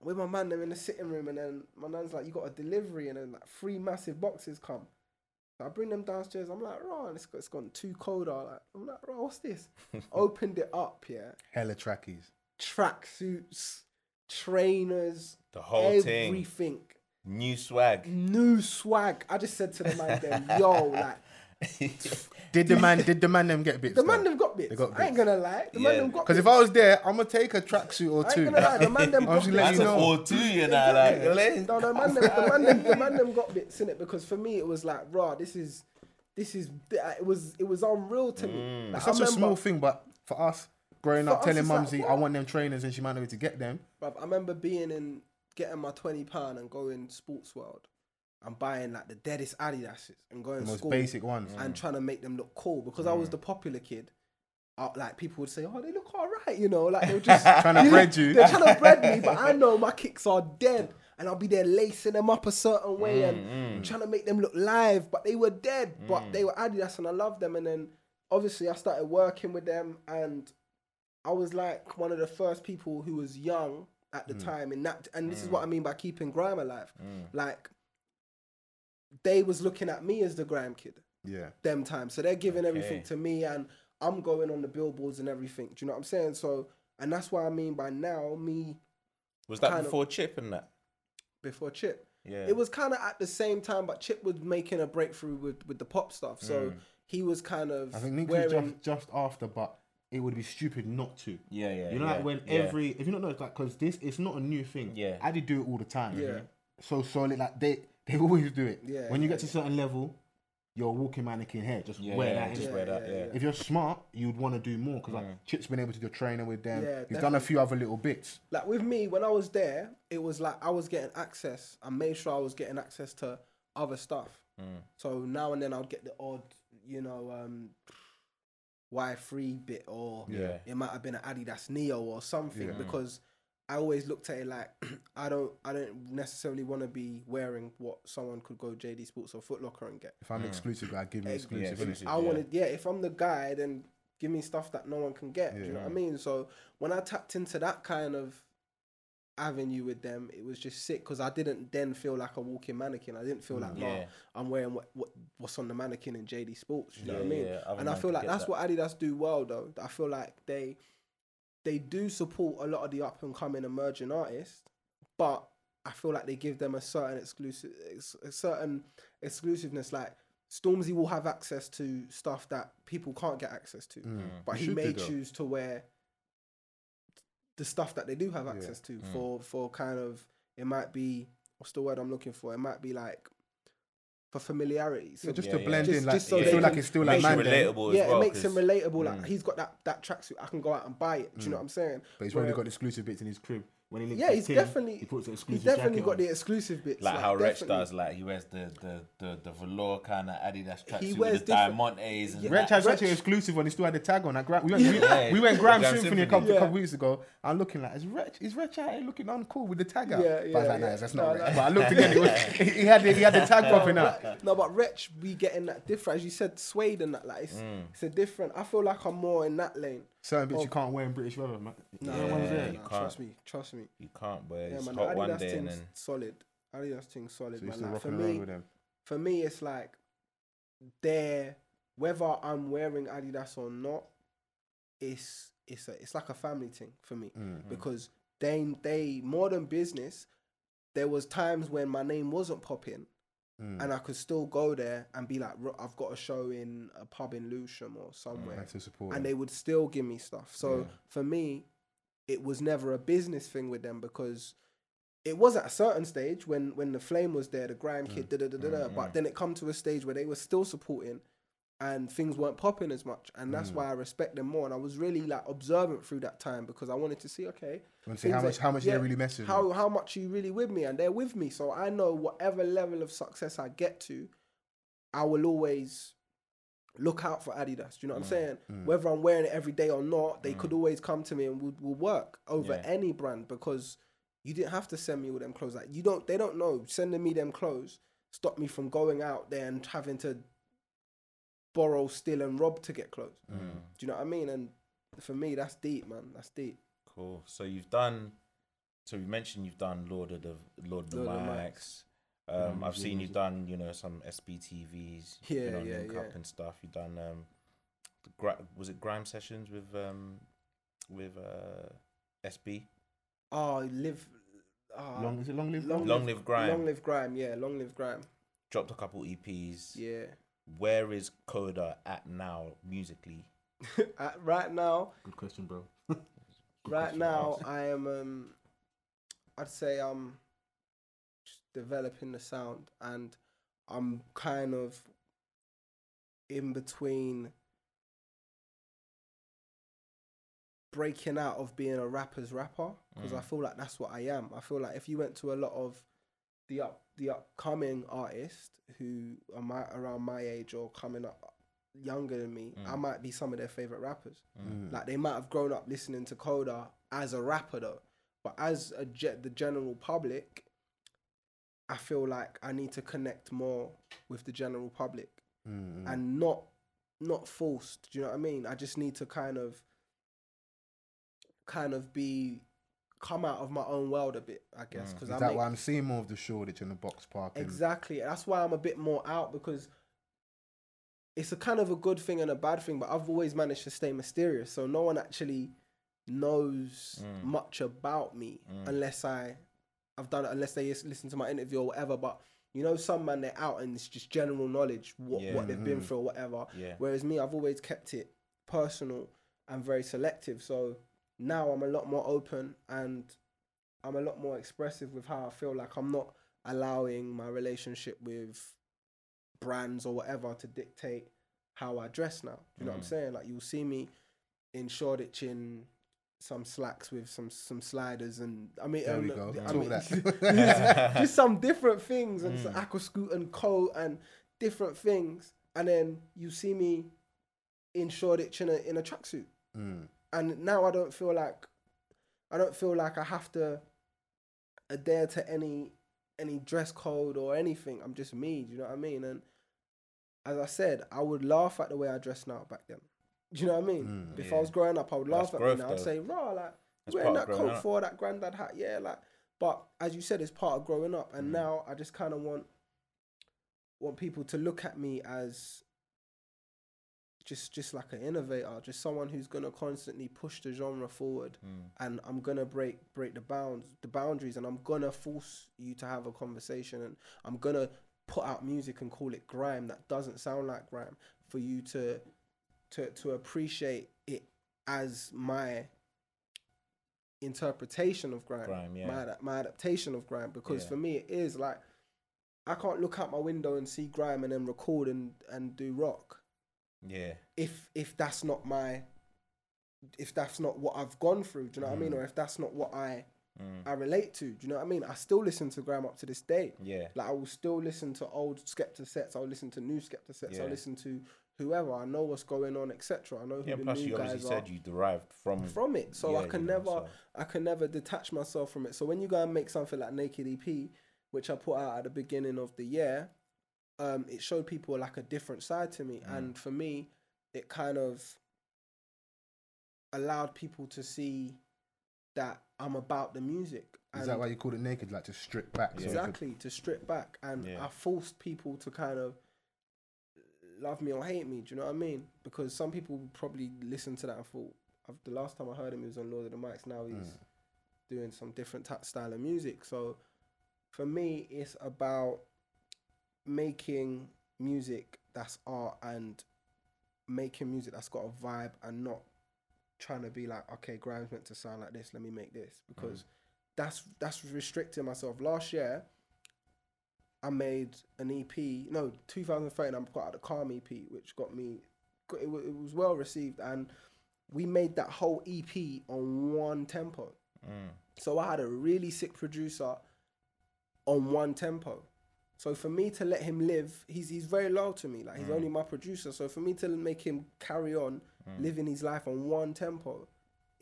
With my man them in the sitting room, and then my nan's like, "You got a delivery," and then like three massive boxes come. I bring them downstairs. I'm like, and it's got, it's gone too cold. I'm like, I'm like, "Raw, what's this?" Opened it up, yeah. Hella trackies. Tracksuits, trainers, The whole thing. everything New swag. new swag. I just said to the man then, yo, like Did the man? Did the man them get bits? the man them got bits. They got I ain't gonna lie. The Yeah. man them got Because if I was there, I'm gonna take a tracksuit or two. I two. ain't gonna lie, the man them I'm got just bits. letting That's you know. four two, you know, like. No, the man them, the man them, the man them got bits in it because for me it was like, raw. This is, this is, it was, it was unreal to me. Mm. Like, It's I such a small thing, but for us, growing For up, us, telling it's like, mumsy, I want them trainers, and she might know where to get them. Bruv, I remember being in, getting my twenty pound and going Sports World, and buying like the deadest Adidas's and going The most school basic ones. and mm. trying to make them look cool because I was mm. the popular kid. Uh, like people would say, "Oh, they look all right," you know, like they were just Trying to know, bread you. They're trying to bread me, but I know my kicks are dead, and I'll be there lacing them up a certain way mm, and trying to make them look live, but they were dead, but they were Adidas, and I loved them. And then obviously I started working with them, and I was like one of the first people who was young at the time and that, and this is what I mean by keeping grime alive. Like they was looking at me as the grime kid Yeah. them times. So they're giving everything to me and I'm going on the billboards and everything. Do you know what I'm saying? So and that's what I mean by now, me Was that kind of- before Chip and that? before Chip. Yeah. It was kind of at the same time, but Chip was making a breakthrough with, with the pop stuff. So mm. he was kind of I think Nick was just, just after, but it would be stupid not to. Yeah, yeah. You know, yeah, like when yeah. every if you don't know, it's like because this it's not a new thing. Yeah. I did do it all the time. Yeah. So solid, like they they always do it. Yeah, When you yeah, get to a certain level, you're a walking mannequin here. Just Yeah, wear yeah, that. just innit? wear that. yeah, Yeah. yeah. If you're smart, you'd want to do more because like Chip's been able to do training with them. Yeah, He's done a few other little bits. like with me when I was there, it was like I was getting access. I made sure I was getting access to other stuff. Mm. So now and then I'd get the odd, you know, um, Y three bit or Yeah. it might have been an Adidas Neo or something Yeah. because I always looked at it like I don't I don't necessarily want to be wearing what someone could go JD Sports or Foot Locker and get. If I'm hmm. exclusive, I give me Ex- exclusive. yeah, exclusive. I yeah. wanted yeah. If I'm the guy, then give me stuff that no one can get. Do you know what I mean? So when I tapped into that kind of avenue with them, it was just sick because I didn't then feel like a walking mannequin. I didn't feel hmm. like, Yeah. yeah, I'm wearing what, what what's on the mannequin in JD Sports. You know Yeah, what I mean? yeah, other and I feel like get that's that. what Adidas do well though. I feel like they they do support a lot of the up and coming emerging artists, but I feel like they give them a certain exclusive, a certain exclusiveness. Like Stormzy will have access to stuff that people can't get access to, mm. but He he should may choose to wear the stuff that they do have access to for for kind of it might be what's the word I'm looking for? It might be like for familiarity. So Yeah, just Yeah, to yeah. blend Just- in, like just so you they feel like can it's still like Makes you man. relatable yeah, as well. it makes him relatable. Like mm. he's got that that tracksuit, I can go out and buy it. Do you mm. know what I'm saying? But he's probably Where- got exclusive bits in his crib. When he links yeah, he's team, definitely he puts an he's definitely got on. the exclusive bits. Like how Rich does, like he wears the the the, the velour kind of Adidas He tracksuit wears with the different- diamantes and Yeah. Rich has Rich- such an exclusive one. He still had the tag on. That we went, we, Yeah. we went Grime Grime Symphony a couple, Yeah. couple weeks ago. I'm looking like, is Rich, is Rich out here looking uncool with the tag out? Yeah, but I was yeah, like, yeah. nah, that's not no. Rich. But I looked again, it was, he, he had the, he had the tag popping out. No, but Wretch, we getting that different. As you said, Suede and that, like Mm. it's a different. I feel like I'm more in that lane. Certain bits Oh. you can't wear in British weather, man. No, Yeah, no, no, there. no, You no, can't. trust me, trust me. You can't, but Yeah, it's man, hot the one Adidas day and then solid. Adidas thing's solid, So man. still Like, for me, with them. for me, it's like they're whether I'm wearing Adidas or not, it's it's a, it's like a family thing for me Mm. because they they more than business. There was times when my name wasn't popping, Mm. and I could still go there and be like, I've got a show in a pub in Lewisham or somewhere, And to support and they would still give me stuff. So Yeah. for me, it was never a business thing with them because it was at a certain stage when when the flame was there, the grime kid, mm. da da da da da. Mm, but mm. then it come to a stage where they were still supporting, and things weren't popping as much, and that's mm. why I respect them more. And I was really like observant through that time because I wanted to see, okay, want to see how much- how much yeah, they're really messing How how much you really with me, and they're with me, so I know whatever level of success I get to, I will always look out for Adidas. Do you know what I'm mm, saying? Mm. Whether I'm wearing it every day or not, they could always come to me and will will work over Yeah. any brand because you didn't have to send me all them clothes. Like you don't, they don't know sending me them clothes stop me from going out there and having to borrow, steal, and rob to get clothes. Mm. Do you know what I mean? And for me, that's deep, man. That's deep. Cool. So you've done. So you mentioned you've done Lord of the Lord of the Lord of the Mics. Um, I've seen you've done, you know, some SBTVs. Yeah, been on yeah, Link Up yeah. and stuff. You've done, um, the gra- was it Grime Sessions with um, with uh, SB? Oh, live. Uh, Long is it long live? long, Long Live Grime. Long live grime. Yeah, long live grime. Dropped a couple EPs. Yeah. Where is Coda at now musically? Right now, Good question, bro. right question now. I am. Um, I'd say I'm just developing the sound, and I'm kind of in between breaking out of being a rapper's rapper because I Mm. feel like that's what I am. I feel like if you went to a lot of the up the upcoming artists who are my, around my age or coming up younger than me, I Mm. might be some of their favorite rappers. Mm. Like they might have grown up listening to Coda as a rapper though, but as a ge- the general public, I feel like I need to connect more with the general public mm. and not not forced. Do you know what I mean? I just need to kind of kind of be come out of my own world a bit, I guess, Mm. because Is that make, why I'm seeing more of the Shoreditch and the box park? Exactly. That's why I'm a bit more out because it's a kind of a good thing and a bad thing, but I've always managed to stay mysterious. So no one actually knows Mm. much about me Mm. unless I I've done it unless they listen to my interview or whatever. But you know, some man they're out and it's just general knowledge what, Yeah. what they've been Mhm. through or whatever. Yeah. Whereas me, I've always kept it personal and very selective. So now I'm a lot more open and I'm a lot more expressive with how I feel. Like I'm not allowing my relationship with brands or whatever to dictate how I dress now. You know what I'm Mm. saying? Like you'll see me in Shoreditch in some slacks with some some sliders and I mean, There we um, go. I Talk mean, that. just some different things and some Mm. Aquascutum coat and different things, and then you see me in Shoreditch in a in a tracksuit, Mm. And now I don't feel like I don't feel like I have to adhere to any any dress code or anything. I'm just me. Do you know what I mean? And as I said, I would laugh at the way I dress now back then. Do you know what I mean? Mm, if yeah. I was growing up, I would laugh That's at growth, me now. I'd say, "Raw, like That's wearing that coat up. for that granddad hat, yeah." Like, but as you said, it's part of growing up, and Mm. now I just kind of want want people to look at me as just just like an innovator, just someone who's gonna constantly push the genre forward Mm. and I'm gonna break break the bounds the boundaries and I'm gonna force you to have a conversation and I'm gonna put out music and call it grime that doesn't sound like grime for you to to to appreciate it as my interpretation of grime, Grime, yeah. my my adaptation of grime because Yeah. for me it is like I can't look out my window and see grime and then record and and do rock Yeah. if if that's not my if that's not what I've gone through, do you know what I mean? Mm. Or if that's not what I Mm. I relate to, do you know what I mean? I still listen to grime up to this day. Yeah. Like I will still listen to old Skepta sets. I'll listen to new Skepta sets. I'll listen to whoever. I know what's going on, etc. I know who Yeah. the Plus, new you guys obviously are said you derived from from it. So Yeah, I can you know, never so- I can never detach myself from it. So when you go and make something like Naked EP, which I put out at the beginning of the year, um, it showed people like a different side to me. Mm. And for me, it kind of allowed people to see that I'm about the music. Is that why you called it naked? Like to strip back? so you could- exactly to strip back and Yeah. I forced people to kind of love me or hate me. Do you know what I mean? Because some people would probably listen to that and thought, the last time I heard him, he was on Lord of the Mics. Now he's Mm. doing some different t- style of music. So for me, it's about making music that's art and making music that's got a vibe and not trying to be like, okay, Grime's meant to sound like this. Let me make this because that's that's restricting myself. Last year, I made an EP. No, 2013. I put out the Calm EP, which got me. It, it was well received, and we made that whole EP on one tempo. Mm. So I had a really sick producer on one tempo. So for me to let him live, he's he's very loyal to me. Like he's mm. only my producer. So for me to make him carry on mm. living his life on one tempo,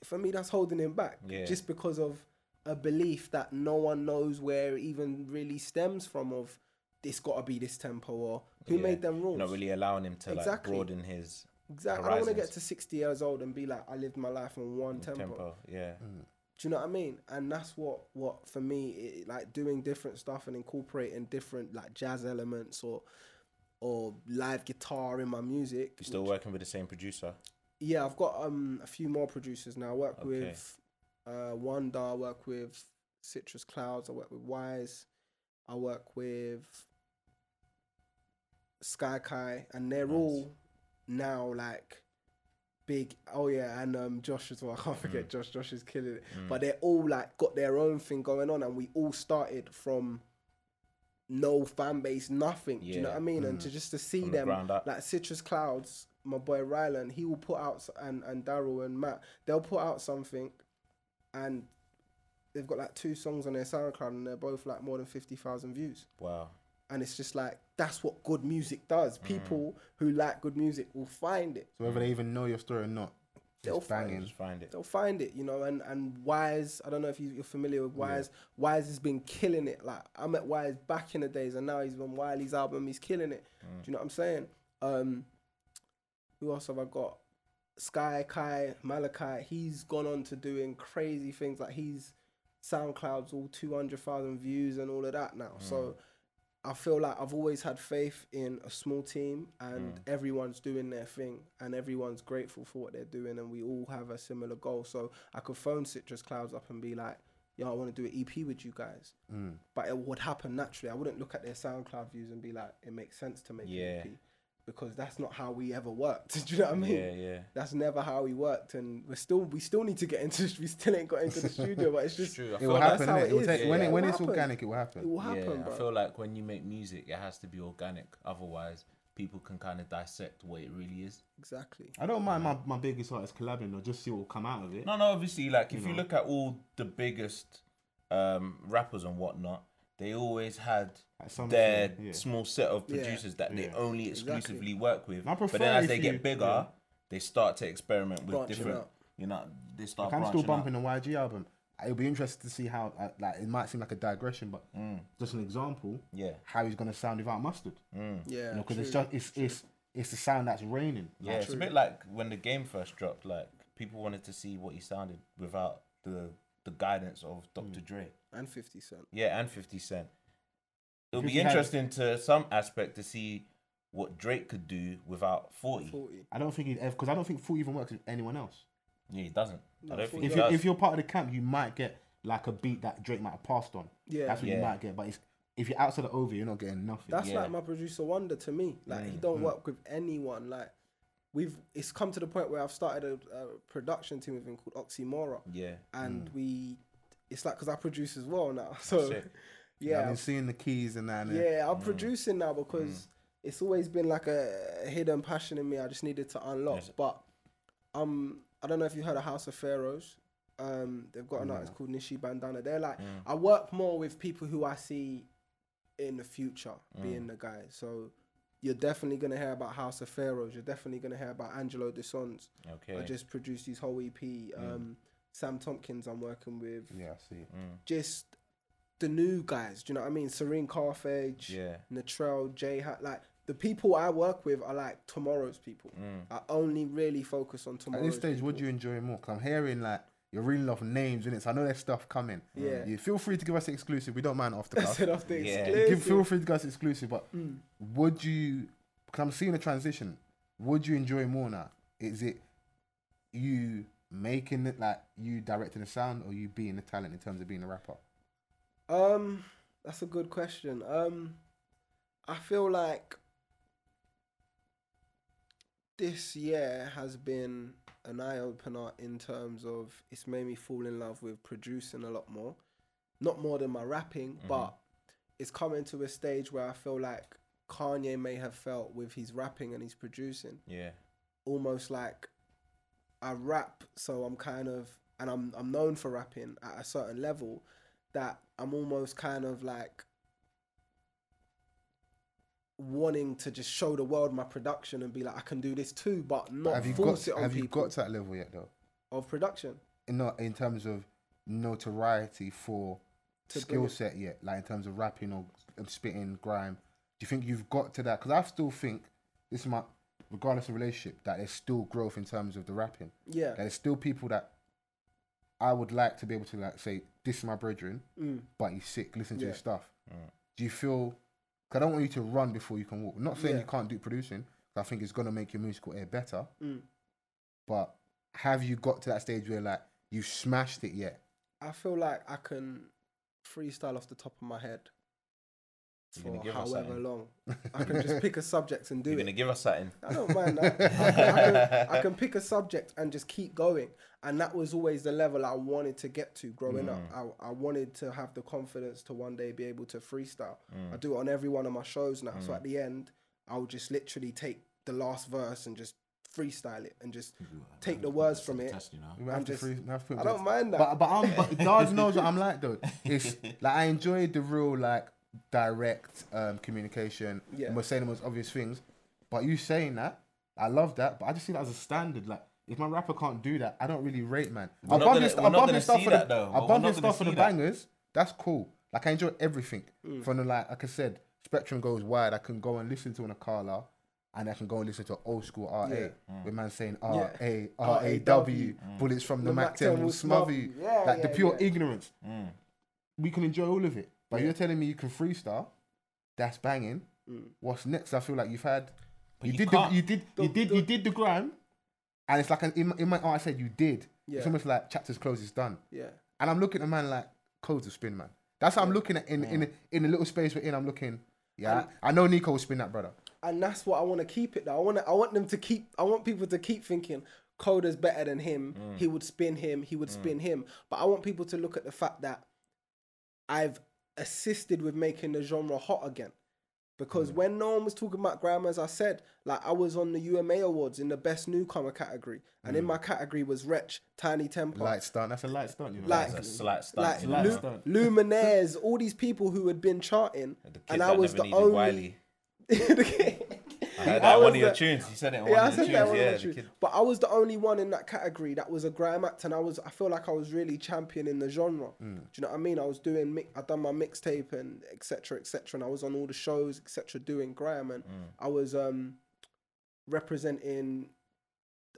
for me that's holding him back. Yeah. Just because of a belief that no one knows where it even really stems from of this gotta be this tempo or who Yeah. made them rules. Not really allowing him to Exactly. like broaden his Exactly. I don't want to get to 60 years old and be like, I lived my life on one tempo. tempo. Yeah. Mm. Do you know what I mean? And that's what what for me, it, like doing different stuff and incorporating different like jazz elements or or live guitar in my music. You're still which- working with the same producer? yeah, I've got um a few more producers now. I work Okay. with uh Wonder, I work with Citrus Clouds, I work with Wise, I work with Sky Kai, and they're Nice. all now like big oh yeah and um josh as well i can't Mm. forget josh josh is killing it but they're all like got their own thing going on and we all started from no fan base nothing do you know what i mean and to just to see From them up. like citrus clouds my boy ryland he will put out and and daryl and matt they'll put out something and they've got like two songs on their soundcloud and they're both like more than 50000 views Wow. and it's just like that's what good music does Mm. people who like good music will find it So whether they even know your story or not, They'll it's find banging. Just find it. they'll find it, you know. And and Wise, I don't know if you, you're familiar with Wise. Wise has been killing it. Like I met Wise back in the days, and now he's on Wiley's album. He's killing it. Do you know what I'm saying? Um, who else have I got? Sky Kai Malachi. He's gone on to doing crazy things. Like he's SoundCloud's all two hundred thousand views and all of that now. So. I feel like I've always had faith in a small team and everyone's doing their thing and everyone's grateful for what they're doing and we all have a similar goal. So I could phone Citrus Clouds up and be like, yo, I want to do an EP with you guys. Mm. But it would happen naturally. I wouldn't look at their SoundCloud views and be like, it makes sense to make Yeah. an EP because that's not how we ever worked. Do you know what I mean? Yeah, yeah. That's never how we worked, and we're still we still need to get into. We still ain't got into the studio, but it's It's just true. It will happen. how it It will take, Yeah, when yeah. it, when it's happen. organic, it will happen. it happen. will happen. yeah, bro. I feel like when you make music, it has to be organic. Otherwise, people can kind of dissect what it really is. exactly. I don't mind my, my biggest artists collabing though, just see what will come out of it. No, no. Obviously, like if you look at all the biggest um, rappers and whatnot, they always had At their yeah. small set of Yeah. producers that they Yeah. only Exactly. exclusively work with. But then as if they you- get bigger, yeah. they start to experiment with Branching different. out. You know, they start. Like, I'm still branching bumping the YG album. It'll be interesting to see how, uh, like, it might seem like a digression, but Mm. just an example, Yeah. how he's gonna sound without mustard. Mm. Yeah, You know, because it's just it's it's it's the sound that's raining. Yeah, it's a bit like when the game first dropped. Like people wanted to see what he sounded without the the guidance of Dr. Mm. Dre. And Fifty Cent. Yeah, and Fifty Cent. It'll be 50 had- interesting to some aspect to see what Drake could do without Forty. Forty. I don't think he'd ever, eh, because I don't think Fool even works with anyone else. Yeah, he doesn't. No, I don't 40 think If he you does. if you're part of the camp, you might get like a beat that Drake might have passed on. Yeah, That's what you might get. But it's, if you're outside the over, you're not getting nothing. That's Yeah. like my producer Wonder to me. Like he Mm, don't mm. work with anyone. Like we've it's come to the point where I've started a, a production team with him called Oxymora, yeah, and mm. we it's like because I produce as well now. So yeah, I've been seeing the keys and that. yeah, I'm producing now because it's always been like a hidden passion in me. I just needed to unlock. Yes. But um, I don't know if you heard of House of Pharaohs. Um, they've got an artist called Nishi Bandana. They're like I work more with people who I see in the future being the guys. So you're definitely gonna hear about House of Pharaohs. You're definitely gonna hear about Angelo Desons. okay. I just produced his whole EP. Um, Sam Tompkins I'm working with. yeah, I see. Just the new guys. Do you know what I mean? Serene Carthage. yeah, Natrell, J Hat, like the people I work with are like tomorrow's people. I only really focus on tomorrow. At this stage, people. what do you enjoy more? Because I'm hearing like you're reeling off names in it, so I know there's stuff coming. Yeah. You feel free to give us exclusive. We don't mind off the cuff. Set off the Yeah. exclusive. give, feel free to give us exclusive, but Mm. would you? Because I'm seeing a transition. Would you enjoy more now? Is it you making it like you directing the sound, or you being the talent in terms of being a rapper? Um, that's a good question. Um, I feel like this year has been an eye opener in terms of it's made me fall in love with producing a lot more. Not more than my rapping, but it's coming to a stage where I feel like Kanye may have felt with his rapping and his producing, Yeah. almost like I rap, so I'm kind of and I'm I'm known for rapping at a certain level that I'm almost kind of like wanting to just show the world my production and be like I can do this too, but not have you force got it on have you got to that level yet though? of production. Not in terms of notoriety for To skill set yet, like in terms of rapping or spitting grime. Do you think you've got to that? Because I still think this is my, regardless of relationship, that there's still growth in terms of the rapping. Yeah. That there's still people that I would like to be able to like say, "This is my brethren," Mm. but he's sick. Listen to Yeah. his stuff. Do you feel? Cause I don't want you to run before you can walk. not saying Yeah. you can't do producing, I think it's gonna make your musical air better. Mm. But have you got to that stage where like you've smashed it yet? I feel like I can freestyle off the top of my head You for gonna give us however something? long. I can just pick a subject and do You're it. gonna give us something. I don't mind that. I can, I, can, I can pick a subject and just keep going. And that was always the level I wanted to get to growing up. Mm. I, I wanted to have the confidence to one day be able to freestyle. Mm. I do it on every one of my shows now. So mm. at the end, I'll just literally take the last verse and just freestyle it and just take the words from it. Test, you know. We I'm just- free- we have to put I don't mind that. But but I'm but Daz knows what I'm like though. It's like I enjoy the real like direct um, communication. Yeah. And we're saying the most obvious things. But you saying that, I love that. But I just see that as a standard. Like if my rapper can't do that, I don't really rate man. We're I'll not bump gonna- his, I'll bump his stuff for the, that, though. I'll We're bump his stuff for the see that. bangers. That's cool. Like I enjoy everything. Mm. From the like, like I said, spectrum goes wide. I can go and listen to an Akala. And I can go and listen to old school RA Yeah. with man saying Yeah. R A R A W bullets from the, Mac 10 will smother you. Yeah, like the pure yeah. ignorance. We can enjoy all of it. But Yeah. you're telling me you can freestyle, that's banging. Mm. What's next? I feel like you've had But you, you did the, you did you did the- you did the grime and it's like an in, in my art I said you did. Yeah. It's almost like chapters closed, it's done. Yeah. And I'm looking at a man like codes of spin man. That's what I'm looking at in in in the little space we're in. I'm looking. Yeah, And- I know Nico will spin that brother. and that's what I want to keep it though. I want I want them to keep I want people to keep thinking Coda's better than him. He would spin him, he would spin him. But I want people to look at the fact that I've assisted with making the genre hot again. Because when no one was talking about grime, as I said, like I was on the UMA Awards in the best newcomer category, and in mm. my category was Wretch, Tinie Tempah, Light stunt. That's a light stunt. You know. like, a slight stunt, like. Lu- Stunt. Luminaires, all these people who had been charting, The and I was the only. I that one of your the- tunes. You said it in Yeah, I of said that one Yeah, on the the. But I was the only one in that category that was a grime act, and I was I feel like I was really championing the genre. Mm. Do you know what I mean? I was doing mi- I done my mixtape and etc. etc. and I was on all the shows etc. doing grime, and Mm. I was um representing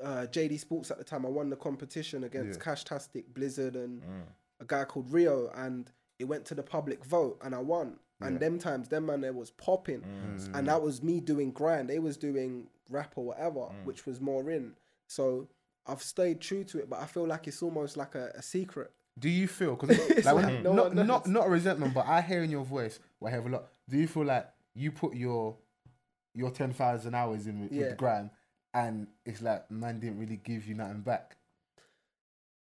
uh, JD Sports at the time. I won the competition against Yeah. Cash Tastic, Blizzard, and Mm. a guy called Rio, and it went to the public vote, and I won. And Yeah. them times, them man, there was popping, Mm. and that was me doing grime. They was doing rap or whatever, Mm. which was more in. So I've stayed true to it, but I feel like it's almost like a, a secret. Do you feel because like, like when- no not not not a resentment, but I hear in your voice I have a lot. Do you feel like you put your your ten thousand hours in with, with Yeah. the grime, and it's like man didn't really give you nothing back?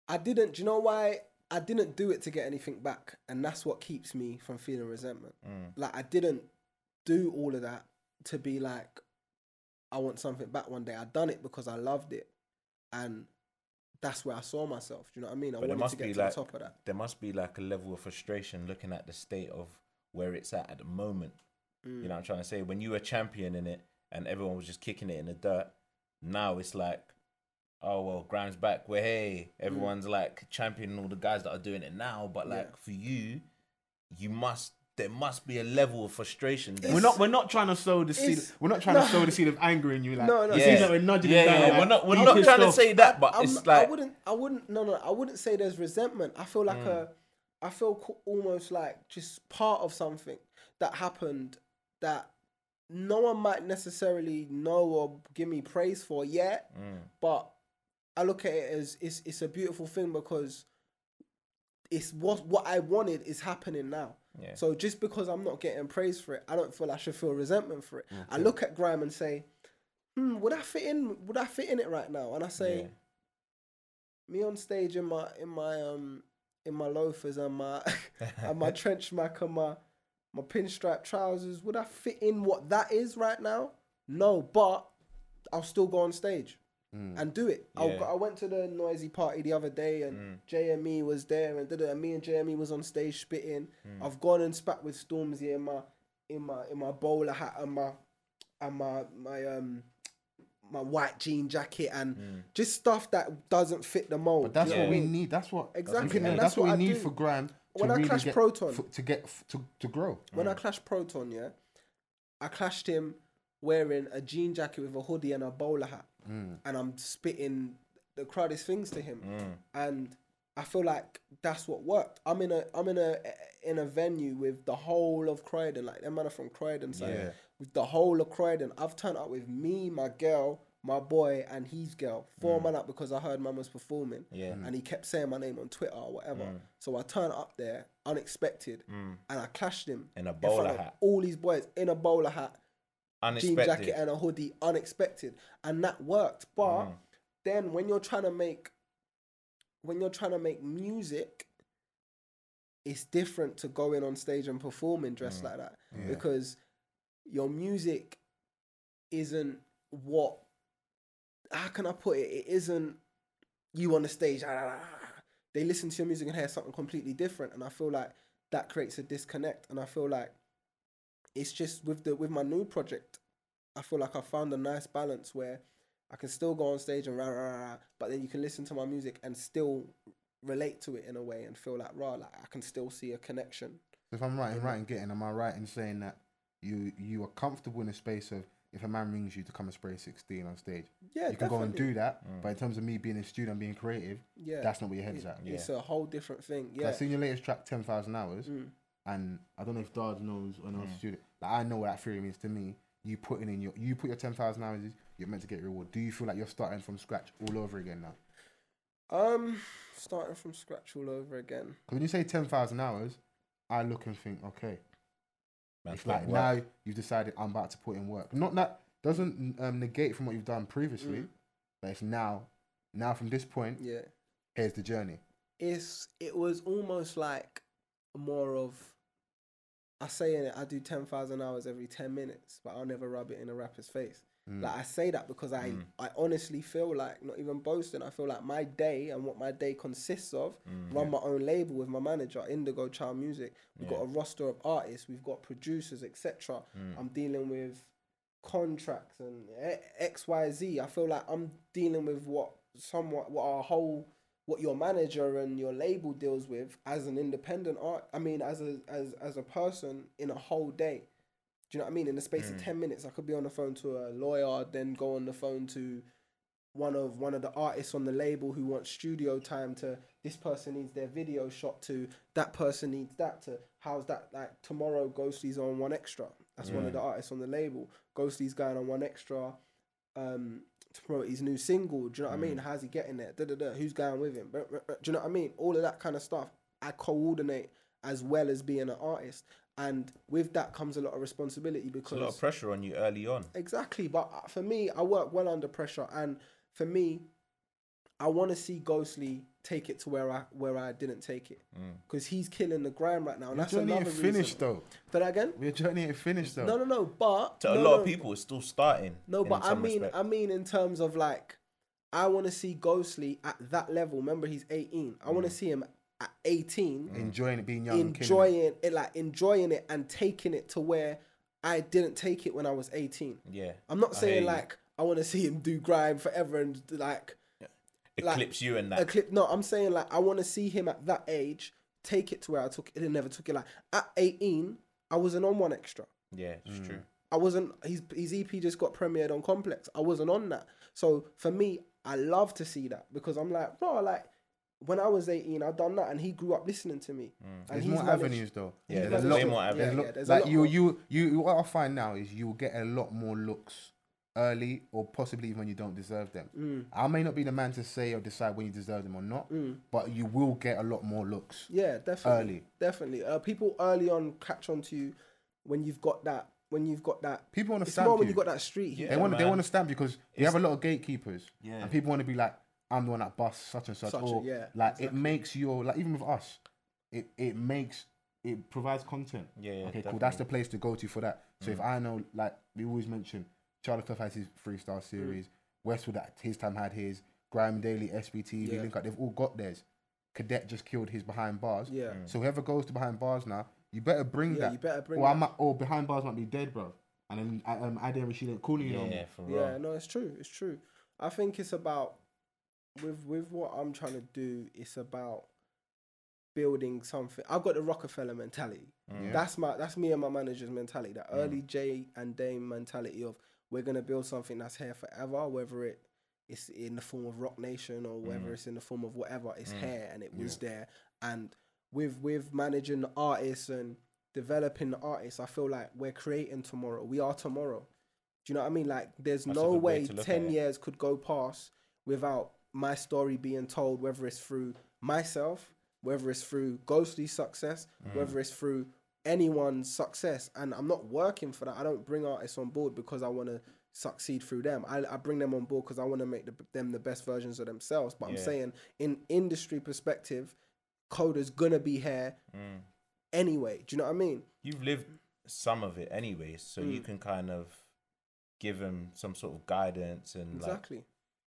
I didn't. Do you know why? I didn't do it to get anything back, and that's what keeps me from feeling resentment. Mm. Like I didn't do all of that to be like, I want something back one day. I done it because I loved it, and that's where I saw myself. Do you know what I mean? I But wanted must to get be to like the top of that. there must be like a level of frustration looking at the state of where it's at at the moment. Mm. You know what I'm trying to say? When you were champion in it and everyone was just kicking it in the dirt, now it's like, oh well, Grimes back. Where hey, everyone's like championing all the guys that are doing it now. But like Yeah. for you, you must there must be a level of frustration. There. We're not we're not trying to sow the seed. We're not trying no. to sow the seed of anger in you. Like No, no. it yeah. seems like we're nudging yeah, it down. yeah, like, we're not we're not pissed trying to say that, but I'm- it's like I wouldn't, I wouldn't, no, no, I wouldn't say there's resentment. I feel like Mm. a, I feel almost like just part of something that happened that no one might necessarily know or give me praise for yet, Mm. but I look at it as it's it's a beautiful thing because it's what what I wanted is happening now. Yeah. So just because I'm not getting praise for it, I don't feel I should feel resentment for it. I look at Grime and say, hmm, would I fit in? Would I fit in it right now? And I say, Yeah. me on stage in my in my um in my loafers and my and my trench mac and my my pinstripe trousers. Would I fit in what that is right now? No, but I'll still go on stage Mm. and do it. Yeah. I went to the Noisey party the other day and mm. JME was there and, did it, and me and JME was on stage spitting. Mm. I've gone and spat with Stormzy in my in my in my bowler hat and my and my my um my white jean jacket and just stuff that doesn't fit the mold. But that's know what we need. That's what Exactly, that's, that's what, what we need do. for Grime. When I really clash Proton- f- to get f- to to grow. when I clashed Proton, yeah, I clashed him wearing a jean jacket with a hoodie and a bowler hat, Mm. and I'm spitting the crowdest things to him, mm. and I feel like that's what worked. I'm in a I'm in a in a venue with the whole of Croydon, like them man are from Croydon, so Yeah. with the whole of Croydon. I've turned up with me, my girl, my boy, and his girl. Four mm. man up because I heard man was performing. Yeah. And he kept saying my name on Twitter or whatever. Mm. So I turned up there, unexpected, and I clashed him In a bowler of hat. All these boys in a bowler hat, jean jacket, and a hoodie, unexpected, and that worked. But then when you're trying to make, when you're trying to make music, it's different to going on stage and performing dressed like that because your music isn't what. How can I put it? It isn't you on the stage. ah, ah, ah, ah. They listen to your music and hear something completely different, and I feel like that creates a disconnect. And I feel like it's just with the with my new project, I feel like I found a nice balance where I can still go on stage and rah, rah, rah, rah, but then you can listen to my music and still relate to it in a way and feel like rah, like I can still see a connection. If I'm right in right in getting, am I right in saying that you you are comfortable in a space of if a man rings you to come and spray 16 on stage, Yeah, you can go and do that. But in terms of me being a student and being creative, Yeah, that's not where your head's it- at. It's a whole different thing. Yeah, I seen your latest track, 10,000 hours, Mm. And I don't know if Dard knows or knows student. Like I know what that theory means to me. You putting in your, you put your 10,000 hours, you're meant to get your reward. Do you feel like you're starting from scratch all over again now? Um, starting from scratch all over again. When you say 10,000 hours, I look and think, okay, Man's it's like work. now you've decided I'm about to put in work. Not that doesn't um, negate from what you've done previously, Mm. but it's now, now from this point, Yeah, here's the journey. it's it was almost like more of. I say in it, I do ten thousand hours every ten minutes, but I'll never rub it in a rapper's face. Mm. Like I say that because I, mm. I honestly feel like not even boasting. I feel like my day and what my day consists of. Mm. Run my own label with my manager, Indigo Child Music. We've got a roster of artists. We've got producers, etc. Mm. I'm dealing with contracts and X, Y, Z. I feel like I'm dealing with what somewhat what our whole what your manager and your label deals with as an independent art. I mean, as a as as a person in a whole day. Do you know what I mean? In the space of ten minutes, I could be on the phone to a lawyer, then go on the phone to one of one of the artists on the label who wants studio time to this person needs their video shot to that person needs that to how's that like tomorrow ghostly's on 1Xtra. That's one of the artists on the label. ghostly's going on 1Xtra um to promote his new single. Do you know what I mean? How's he getting there? Da, da, da. Who's going with him? Bruh. Do you know what I mean? All of that kind of stuff. I coordinate as well as being an artist. And with that comes a lot of responsibility It's a lot of pressure on you early on. Exactly, but uh, for me, I work well under pressure, and for me, I want to see Ghostly take it to where I where I didn't take it, because he's killing the grind right now. And Your that's journey another ain't finished reason. though. For that again? Your journey ain't finished though. No, no, no. But To a lot no, of people, it's still starting. No, but I mean, respect. I mean, in terms of like, I want to see Ghostly at that level. Remember, he's eighteen. I Mm. want to see him at eighteen Enjoying it, being young, and killing it. enjoying it, like enjoying it and taking it to where I didn't take it when I was 18. yeah. I'm not I saying hear you. like I want to see him do grime forever and like like, you and that. a clip. No, I'm saying like I want to see him at that age take it to where I took it and never took it. Like at 18, I wasn't on 1Xtra. yeah, it's Mm. true. I wasn't. His his EP just got premiered on Complex. I wasn't on that. So for me, I love to see that because I'm like, bro, like when I was 18, I done that, and he grew up listening to me. And There's he's more managed- avenues though. Yeah, he's there's managed way to- more yeah, avenues. There's yeah, lo- there's a like lot you, more. you, you. What I find now is you'll get a lot more looks early, or possibly even when you don't deserve them. Mm. I may not be the man to say or decide when you deserve them or not, but you will get a lot more looks. Yeah, definitely. Early. Definitely. Uh, people early on catch on to you when you've got that. When you've got that. People want to It's stamp more you. when you got that street. heat. they want. They want to stamp you because you have a lot of gatekeepers, Yeah. and people want to be like, "I'm the one that busts such and such," Such a- or yeah, like it makes your like even with us, it it makes it provides content. Yeah, yeah, okay, cool. That's the place to go to for that. So if I know, like we always mention, Charlie Sloth has his freestyle series. Westwood at his time had his. GRM Daily, SBT, Yeah. Link Up, they've all got theirs. Cadet just killed his behind bars. Yeah. So whoever goes to behind bars now, you better bring Yeah, that. you better bring or I that. might, or behind bars might be dead, bro. And then I- um, I didn't Rashid ain't calling you Yeah, no more. yeah, for real. Yeah, no, it's true. It's true. I think it's about with with what I'm trying to do. It's about building something. I've got the Roc-A-Fella mentality. Mm. That's my that's me and my manager's mentality. That early J and Dame mentality of we're gonna build something that's here forever, whether it it's in the form of Roc Nation or whether it's in the form of whatever. It's here and it was there. And with with managing the artists and developing the artists, I feel like we're creating tomorrow. We are tomorrow. Do you know what I mean? Like, there's That's no way way to look at 10 years could go past without my story being told, whether it's through myself, whether it's through ghostly success, Mm. whether it's through anyone's success. And I'm not working for that. I don't bring artists on board because I want to succeed through them. I, I bring them on board because I want to make the, them the best versions of themselves. But I'm saying, in industry perspective, Coda's gonna be here Mm. anyway. Do you know what I mean? You've lived some of it anyway, so you Mm. can kind of give him some sort of guidance and like Exactly.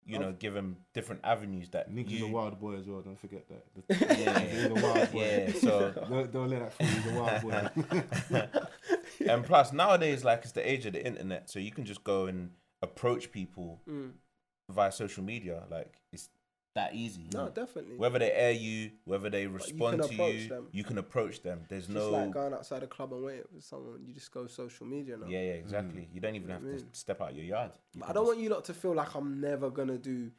You know give him different avenues that Nick is a wild boy as well. Don't forget that. yeah, He's a wild boy. yeah. So Don't, don't let that fool. He's a wild boy. and plus nowadays like it's the age of the internet, so you can just go and approach people Mm. via social media. Like it's that easy. No, definitely. Whether they air you, whether they respond to approach you, them. you can approach them. There's Just no like going outside a club and waiting for someone, you just go social media now. yeah, yeah, exactly. Mm. You don't even have to mean? step out your yard. You But I don't just- want you lot to feel like I'm never gonna do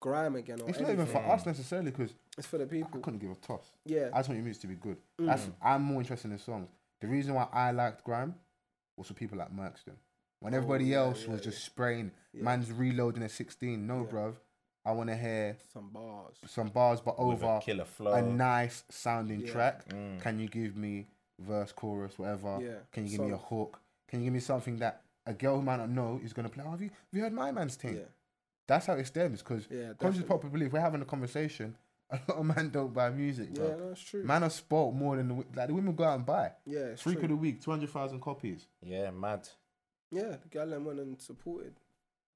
grime again or it's not even for anything. us necessarily because It's for the people. I couldn't give a toss. Yeah. I just want your music to be good. Mm. That's I'm more interested in the songs. The reason why I liked grime was for people like Merkston. When oh, everybody yeah, else yeah, was yeah. just spraying, Yeah. man's reloading a 16. No, Yeah. bruv. I want to hear Some bars. some bars, but with over a killer flow. a nice sounding Yeah. track. Mm. Can you give me verse, chorus, whatever? Yeah. Can you give me a hook? Can you give me something that a girl who might not know is gonna play? Oh, have you have you heard my man's thing? Yeah. That's how it stems. Because Yeah, conscious definitely. popular belief, we're having a conversation. A lot of men don't buy music, bro. Yeah, no, it's true. Man are spoilt more than the, like the women go out and buy. yeah, it's Freak true. of the week, two hundred thousand copies. Yeah, mad. Yeah, the gal them went and supported.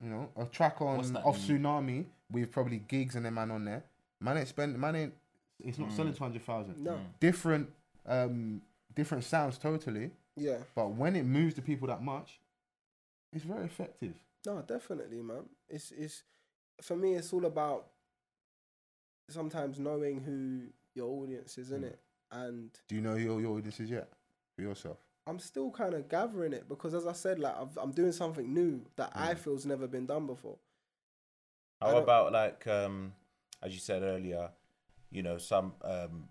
You know, a track What's on that off mean? Tsunami with probably Giggs and them man on there. Man ain't spend. Man ain't. It's not selling two hundred thousand. No. Mm. Different, um, different sounds totally. Yeah. But when it moves the people that much, it's very effective. No, definitely, man. It's it's for me. It's all about sometimes knowing who your audience is in Mm. it, and Do you know who your, your audience is yet for yourself? I'm still kind of gathering it because, as I said, like I've, I'm doing something new that I Mm. feel's never been done before. How about like um as you said earlier, you know, some um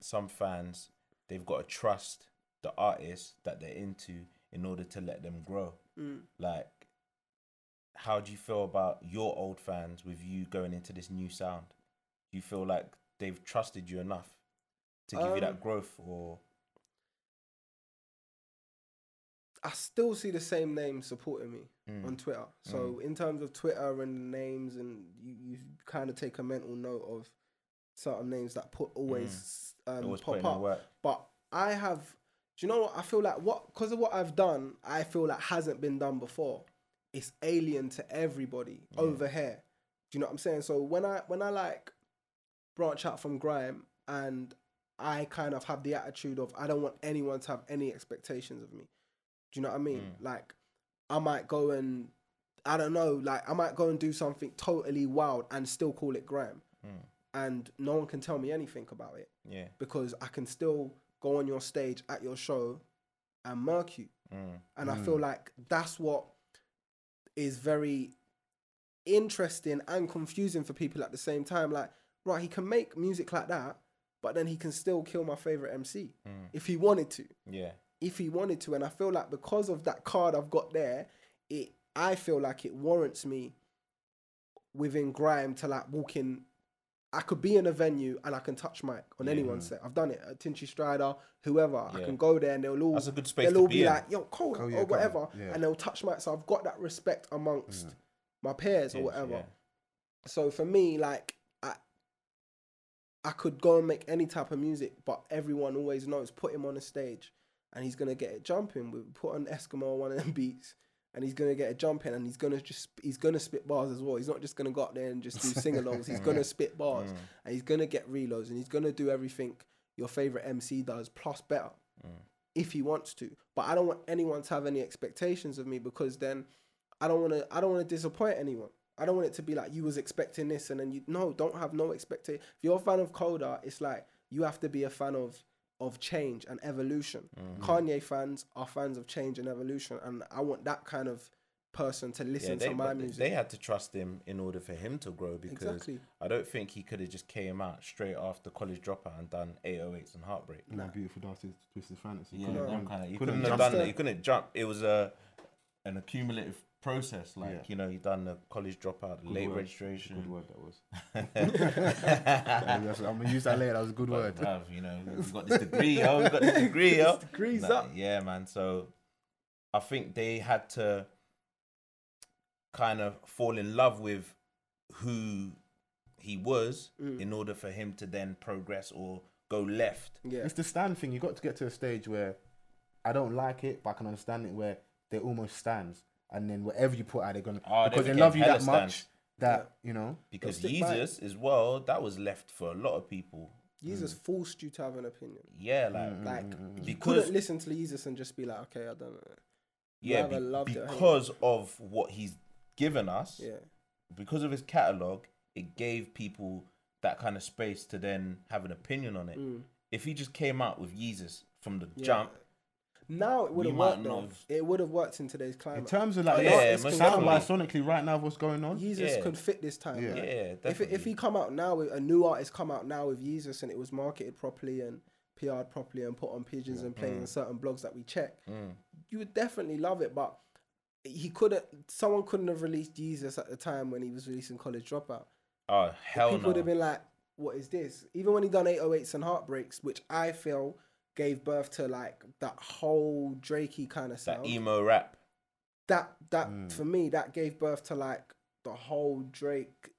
some fans they've got to trust the artist that they're into in order to let them grow. Mm. Like how do you feel about your old fans with you going into this new sound? Do you feel like they've trusted you enough to give you Um, that growth or I still see the same names supporting me Mm. on Twitter. So in terms of Twitter and names, and you, you kind of take a mental note of certain names that put always um, always pop up. But I have, do you know what? I feel like what because of what I've done, I feel like hasn't been done before. It's alien to everybody Yeah. over here. Do you know what I'm saying? So when I when I like branch out from grime and I kind of have the attitude of I don't want anyone to have any expectations of me. Do you know what I mean? Mm. Like I might go and I don't know, like I might go and do something totally wild and still call it grime. Mm. And no one can tell me anything about it Yeah. because I can still go on your stage at your show and murk you. Mm. And I feel like that's what is very interesting and confusing for people at the same time. Like, right, he can make music like that, but then he can still kill my favorite MC Mm. if he wanted to. Yeah. If he wanted to. And I feel like because of that card I've got there, it I feel like it warrants me within grime to like walk in I could be in a venue and I can touch mic on Yeah. anyone's set. I've done it. At Tinchy Stryder, whoever. I can go there and they'll all That's a good space they'll all be in. like, yo, Cole, Oh, yeah, or whatever. Yeah. And they'll touch mic. So I've got that respect amongst my peers or whatever. yeah. So for me, like I I could go and make any type of music, but everyone always knows put him on a stage, and he's gonna get it jumping. We put on Eskimo on one of them beats, and he's gonna get it jumping, and he's gonna just he's gonna spit bars as well. He's not just gonna go up there and just do sing-alongs. He's gonna spit bars, mm. and he's gonna get reloads, and he's gonna do everything your favorite MC does plus better mm. if he wants to. But I don't want anyone to have any expectations of me because then I don't want to. I don't want to disappoint anyone. I don't want it to be like you was expecting this and then you no don't have no expectation. If you're a fan of Coda, it's like you have to be a fan of of change and evolution. Mm-hmm. Kanye fans are fans of change and evolution, and I want that kind of person to Yeah, listen they, to my music. they had to trust him in order for him to grow because Exactly. I don't think he could have just came out straight after college dropout and done 808s and Heartbreak. My beautiful dark twisted fantasy. Yeah, Couldn't have done- kind of. You couldn't couldn't have done that. it. You couldn't jump. It was a an accumulative process. Like Yeah. you know, you done the college dropout, Good late word. registration. Good word that was. Yeah, I'm gonna use that later. That was a good But, word. bruv, you know, we got this degree, yo. We got this degree, yo. This degree's Nah, up. Yeah, man. So I think they had to kind of fall in love with who he was Mm. in order for him to then progress or go left. Yeah, It's the stand thing. You got to get to a stage where I don't like it, but I can understand it. Where they almost stands, and then whatever you put out, they're gonna Oh, because they became love you hella that much stands. that you know. Because stick by. Yeezus as well, that was left for a lot of people. Yeezus mm. forced you to have an opinion. Yeah, like Mm, mm, mm Like you Because- couldn't listen to Yeezus and just be like, okay, I don't know. yeah, be- loved it, because of what he's given us, Yeah, because of his catalog, it gave people that kind of space to then have an opinion on it. Mm. If he just came out with Yeezus from the Yeah. jump, Now it would have worked. Though. have- It would have worked in today's climate. In terms of like yeah, yeah, most sound by sonically right now, what's going on? Yeezus Yeah. could fit this time. Yeah. man. yeah, If if he come out now with a new artist come out now with Yeezus and it was marketed properly and PR'd properly and put on pigeons and played in certain blogs that we check, Mm. you would definitely love it. But he couldn't. Someone couldn't have released Yeezus at the time when he was releasing College Dropout. oh hell People no! would have been like, "What is this?" Even when he done 808s and Heartbreaks, which I feel gave birth to like that whole Drakey kind of sound. that emo rap. that that Mm. for me that gave birth to like the whole Drake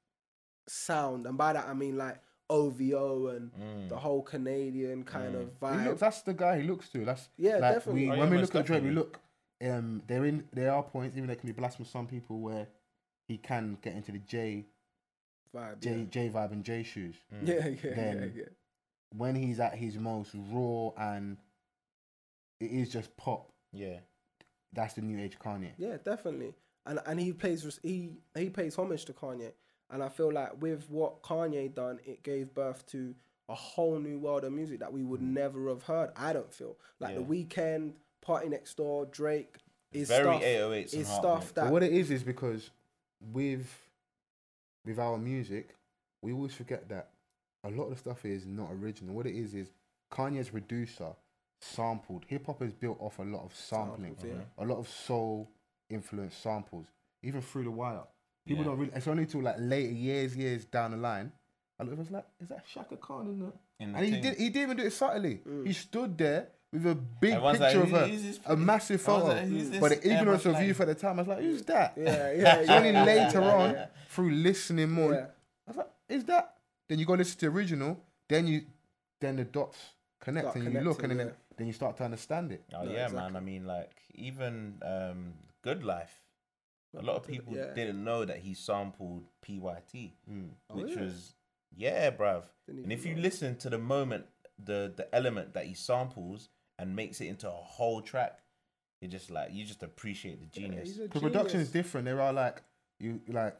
sound, and by that I mean like OVO and Mm. the whole Canadian kind of He vibe. looks, that's the guy he looks to. That's Yeah, like, definitely. We, Oh, yeah, when we most look at Drake, we look. Um, there in there are points, even there can be blasphemous. Some people where he can get into the J vibe. J yeah. J vibe and J shoes. Mm. Yeah, yeah, yeah, yeah. When he's at his most raw and it is just pop. Yeah, That's the new age Kanye. Yeah, definitely. And and he plays he he pays homage to Kanye, and I feel like with what Kanye done, it gave birth to a whole new world of music that we would never have heard. I don't feel like the Weeknd, Party Next Door, Drake is very stuff. is Heartbreak. stuff But that what it is is because with with our music, we always forget that a lot of the stuff is not original. What it is is Kanye's producer sampled. Hip hop is built off a lot of sampling, Samples, yeah. a lot of soul influenced samples, even through the wire. People Yeah. don't really. It's only till like later years, years down the line. I was like, is that Chaka Khan in there? In the And he thing. did. He didn't even do it subtly. Mm. He stood there with a big picture like, of her, this- a massive photo. like, but the ignorance of youth at the time, I was like, who's that? Yeah, yeah, yeah. only later on through listening more. I was like, is that? Then you go listen to the original. Then you, then the dots connect Start and you look, and then yeah. then you start to understand it. Oh No, yeah, exactly. man. I mean, like even um, Good Life. A lot of people Yeah. didn't know that he sampled PYT, Oh, which yeah. was yeah, bruv. And if you know. listen to the moment, the the element that he samples and makes it into a whole track, you just like you just appreciate the Yeah, genius. he's a Because production is different. There are like you like,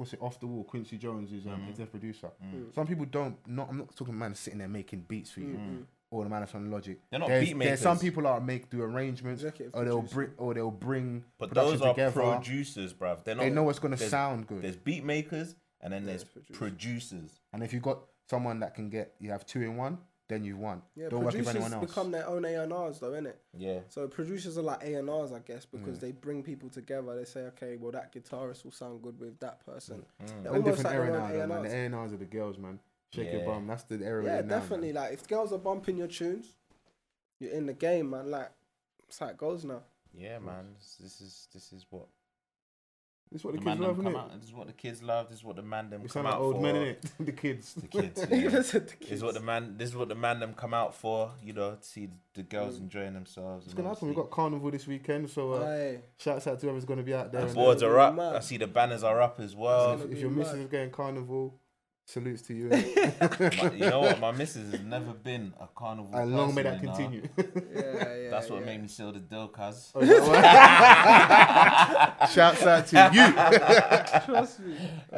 what's it? Off the wall. Quincy Jones is um, Mhm. executive producer. Mm. Some people don't. Not. I'm not talking man sitting there making beats for you. Mm, Or the man that's on Logic. They're not there's, beat there's some people that make do arrangements, Executive or they'll bring, or they'll bring But production those are together. producers, bruv. They're not. they know what's gonna sound good. There's beat makers and then there's There's producers. producers. And if you got someone that can get, you have two in one, then you've won. Yeah, Don't work with producers anyone else. become their own A&Rs though, innit? Yeah. So producers are like A&Rs, I guess, because Mm. they bring people together. They say, okay, well that guitarist will sound good with that person. Mm. They're We're in almost different like era their now, own man. The A&Rs. A&Rs are the girls, man. Shake your bum. That's the era. Yeah, we're now, man. definitely. Like if girls are bumping your tunes, you're in the game, man. Like that's how it goes now. Yeah, man. This, this is this is what This is what the, The kids love, them innit? out. This is what the kids love. This is what the man them We come sound like out old for. men, innit? the kids. The kids. You yeah. even said the This is what the man. This is what the man them come out for. You know, to see the girls Mm. enjoying themselves. It's gonna happen. We've got carnival this weekend, so uh, shouts out to whoever's gonna be out there. The boards are up. Mad. I see the banners are up as well. gonna if be your missus mad. is going carnival, salutes to you. My- you know what? My missus has never been a carnival. and long may that continue. Yeah, yeah. That's what yeah. made me seal the deal, cuz. Oh, is that why? Shouts out to you. Trust me. Ah,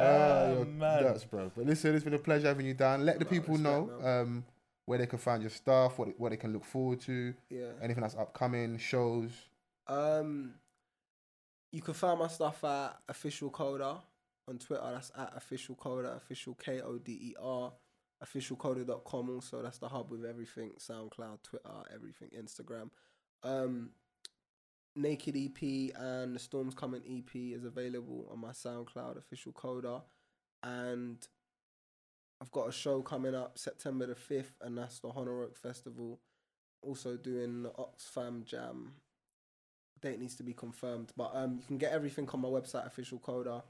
Oh, man. nuts, bro. But listen, it's been a pleasure having you down. Let the No, people know um, where they can find your stuff, what what they can look forward to, Yeah. anything that's upcoming, shows. Um, you can find my stuff at official coder on Twitter. That's at official coder, official K O D E R, officialcoder.com. Also, that's the hub with everything SoundCloud, Twitter, everything, Instagram. Um, Naked EP and the Storms Coming EP is available on my SoundCloud, official coder. And I've got a show coming up September the 5th, and that's the Honor Oak Festival. Also doing the Oxfam Jam date needs to be confirmed. But um, you can get everything on my website, official coder.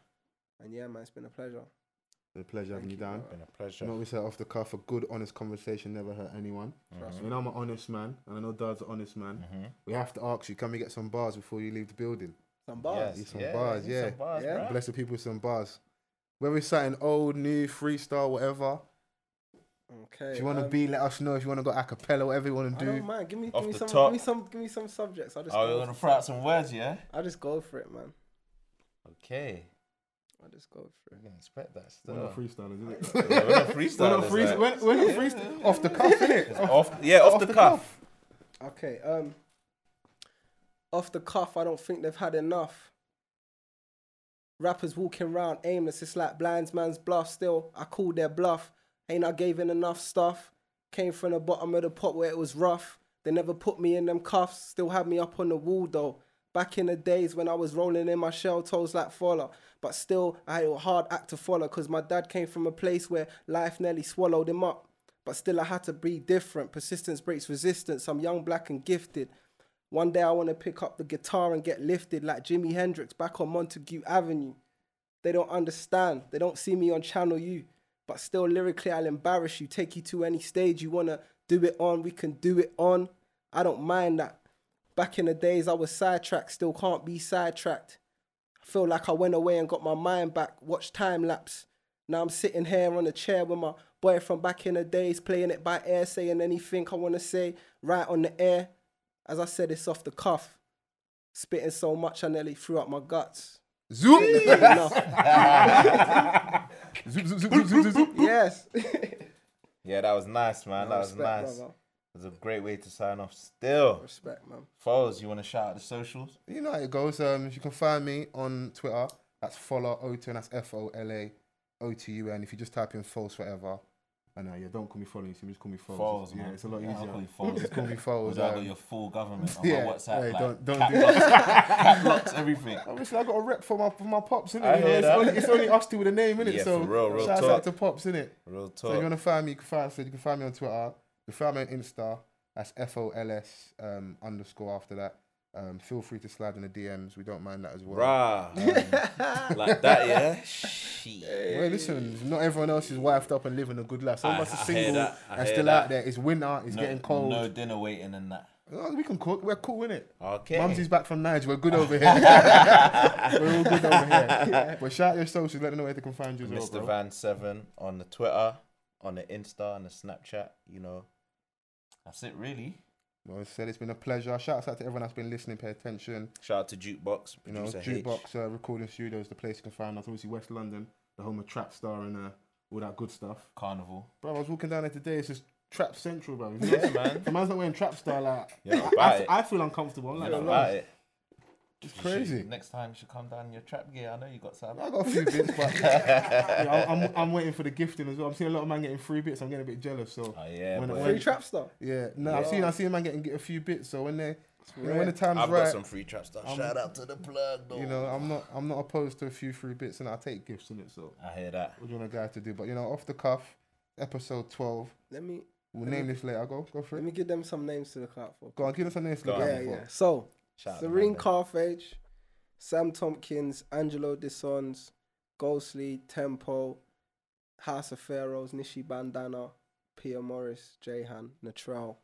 And yeah, man, it's been a pleasure. It's a pleasure having you you, down. bro. Been a pleasure. You know, we said off the cuff, a good, honest conversation never hurt anyone. Trust You know, I'm an honest man, and I know Dad's an honest man. Mhm. We have to ask you, can we get some bars before you leave the building? Some bars. Yes. some bars, yeah. Some bars, Yeah. bruh. Bless the people with some bars. Whether it's something old, new, freestyle, whatever. Okay. If you want to um, be, let us know. If you want to go a cappella, whatever you want to don't do. mind. Give me, Off give me some, top. give me some, give me some subjects. I'll just. Oh, go we're gonna throw out some words, yeah? I'll just go for it, man. Okay. I'll just go for We it. can expect that We're still. not freestylers, is it? Yeah, we're not freestylers. We're not freestyle. like- We're, we're not freestyle. Off the cuff, innit? off, yeah, off, the, cuff. Okay. Um. Off the cuff, I don't think they've had enough. Rappers walking around aimless, it's like blinds man's bluff. Still, I called their bluff. Ain't I gave in enough stuff? Came from the bottom of the pot where it was rough. They never put me in them cuffs. Still had me up on the wall though. Back in the days when I was rolling in my shell toes like Fowler. But still, I had a hard act to follow because my dad came from a place where life nearly swallowed him up. But still, I had to be different. Persistence breaks resistance. I'm young, black, and gifted. One day, I want to pick up the guitar and get lifted like Jimi Hendrix back on Montague Avenue. They don't understand. They don't see me on Channel U. But still, lyrically, I'll embarrass you. Take you to any stage you want to do it on. We can do it on. I don't mind that. Back in the days, I was sidetracked. Still can't be sidetracked. I feel like I went away and got my mind back. Watch time lapse. Now I'm sitting here on a chair with my boy from back in the days, playing it by air, saying anything I want to say right on the air. As I said, it's off the cuff. Spitting so much, I nearly threw up my guts. Zoom. Enough. zoom, zoom, zoom, zoom, zoom, zoom. yes. Yeah, that was nice, man. that was Respect, nice. brother. It was a great way to sign off. Still, Respect, man. Foles, you want to shout out the socials? You know how it goes. Um, if you can find me on Twitter. That's follow O2, and that's F O L A O T U N. If you just type in false forever. I know, yeah, don't call me following, you just call me Foles. Foles, yeah, man. it's a lot Yeah, I'll easier. call you Foles. Just call me Because Foles. I got um, your full government on yeah, my WhatsApp. hey, like, don't- don't cap do locks, cap locks, everything. Obviously, I got a rep for my for my pops, innit? I You know, hear it's, that. only, it's only us two with a name, innit? Yeah, so for real, real shouts talk. out to pops, innit? Real talk. So if you want to find me, you can find so you can find me on Twitter. You find me on Insta. That's F O L S um, underscore after that. Um, feel free to slide in the DMs. We don't mind that as well. Rah. like that, yeah? Shit. Well, listen, not everyone else is wifed up and living a good life. Some of us are single that, and still that. out there. It's winter. It's no, getting cold. No dinner waiting and that. Oh, we can cook. We're cool, innit? Okay. Mumsy's back from Niger. We're good over here. We're all good over here. But shout out your socials. Let them know where they can find you as well, Mr. bro. Van Seven on the Twitter, on the Insta, on the Snapchat. You know, that's it really. Well, I said it's been a pleasure. Shout out to everyone that's been listening. Pay attention. Shout out to Jukebox, You know. Jukebox uh, Recording Studios, the place you can find us. Obviously, West London, the home of Trap Star and uh, all that good stuff. Carnival. Bro, I was walking down there today. It's just Trap Central, bro. Yeah, man. The man's not wearing Trap Star. Like, You're I, I. I feel uncomfortable. I'm like, about it. It's crazy. should- next time you should come down in your trap gear. I know you got some. I got a few bits, but yeah, I'm, I'm, I'm waiting for the gifting as well. I'm seeing a lot of man getting free bits. I'm getting a bit jealous. So Oh yeah, When- when- Free trap stuff. yeah, no, I've seen I've seen a man getting get a few bits. So when they, you know, when the time's I've right, got some free trap stuff. I'm- Shout out to the plug, though. you know, I'm not I'm not opposed to a few free bits, and I take gifts in it. So I hear that. what do you want a guy to do? But you know, off the cuff, episode 12. Let me We'll Let name me- this later. Go go for let me give them some names to look out for. Go on, give us a name. to look on. out Yeah, for. yeah. So Shout Serene Mandem. Carthage, Sam Tompkins, Angelo Dissons, Ghostly, Tempo, House of Pharaohs, Nishi Bandana, Pia Morris, Jahan, Natrell.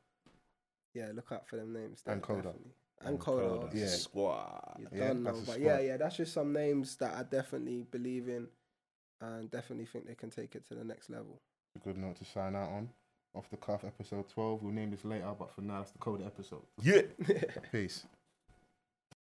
Yeah, look out for them names. And there, Koda. And Koda. Yeah. Squad. You Yeah, don't know. that's But yeah, squad. yeah, that's just some names that I definitely believe in and definitely think they can take it to the next level. A good note to sign out on. Off the cuff, episode 12. We'll name this later, but for now, it's the code episode. Yeah. Peace.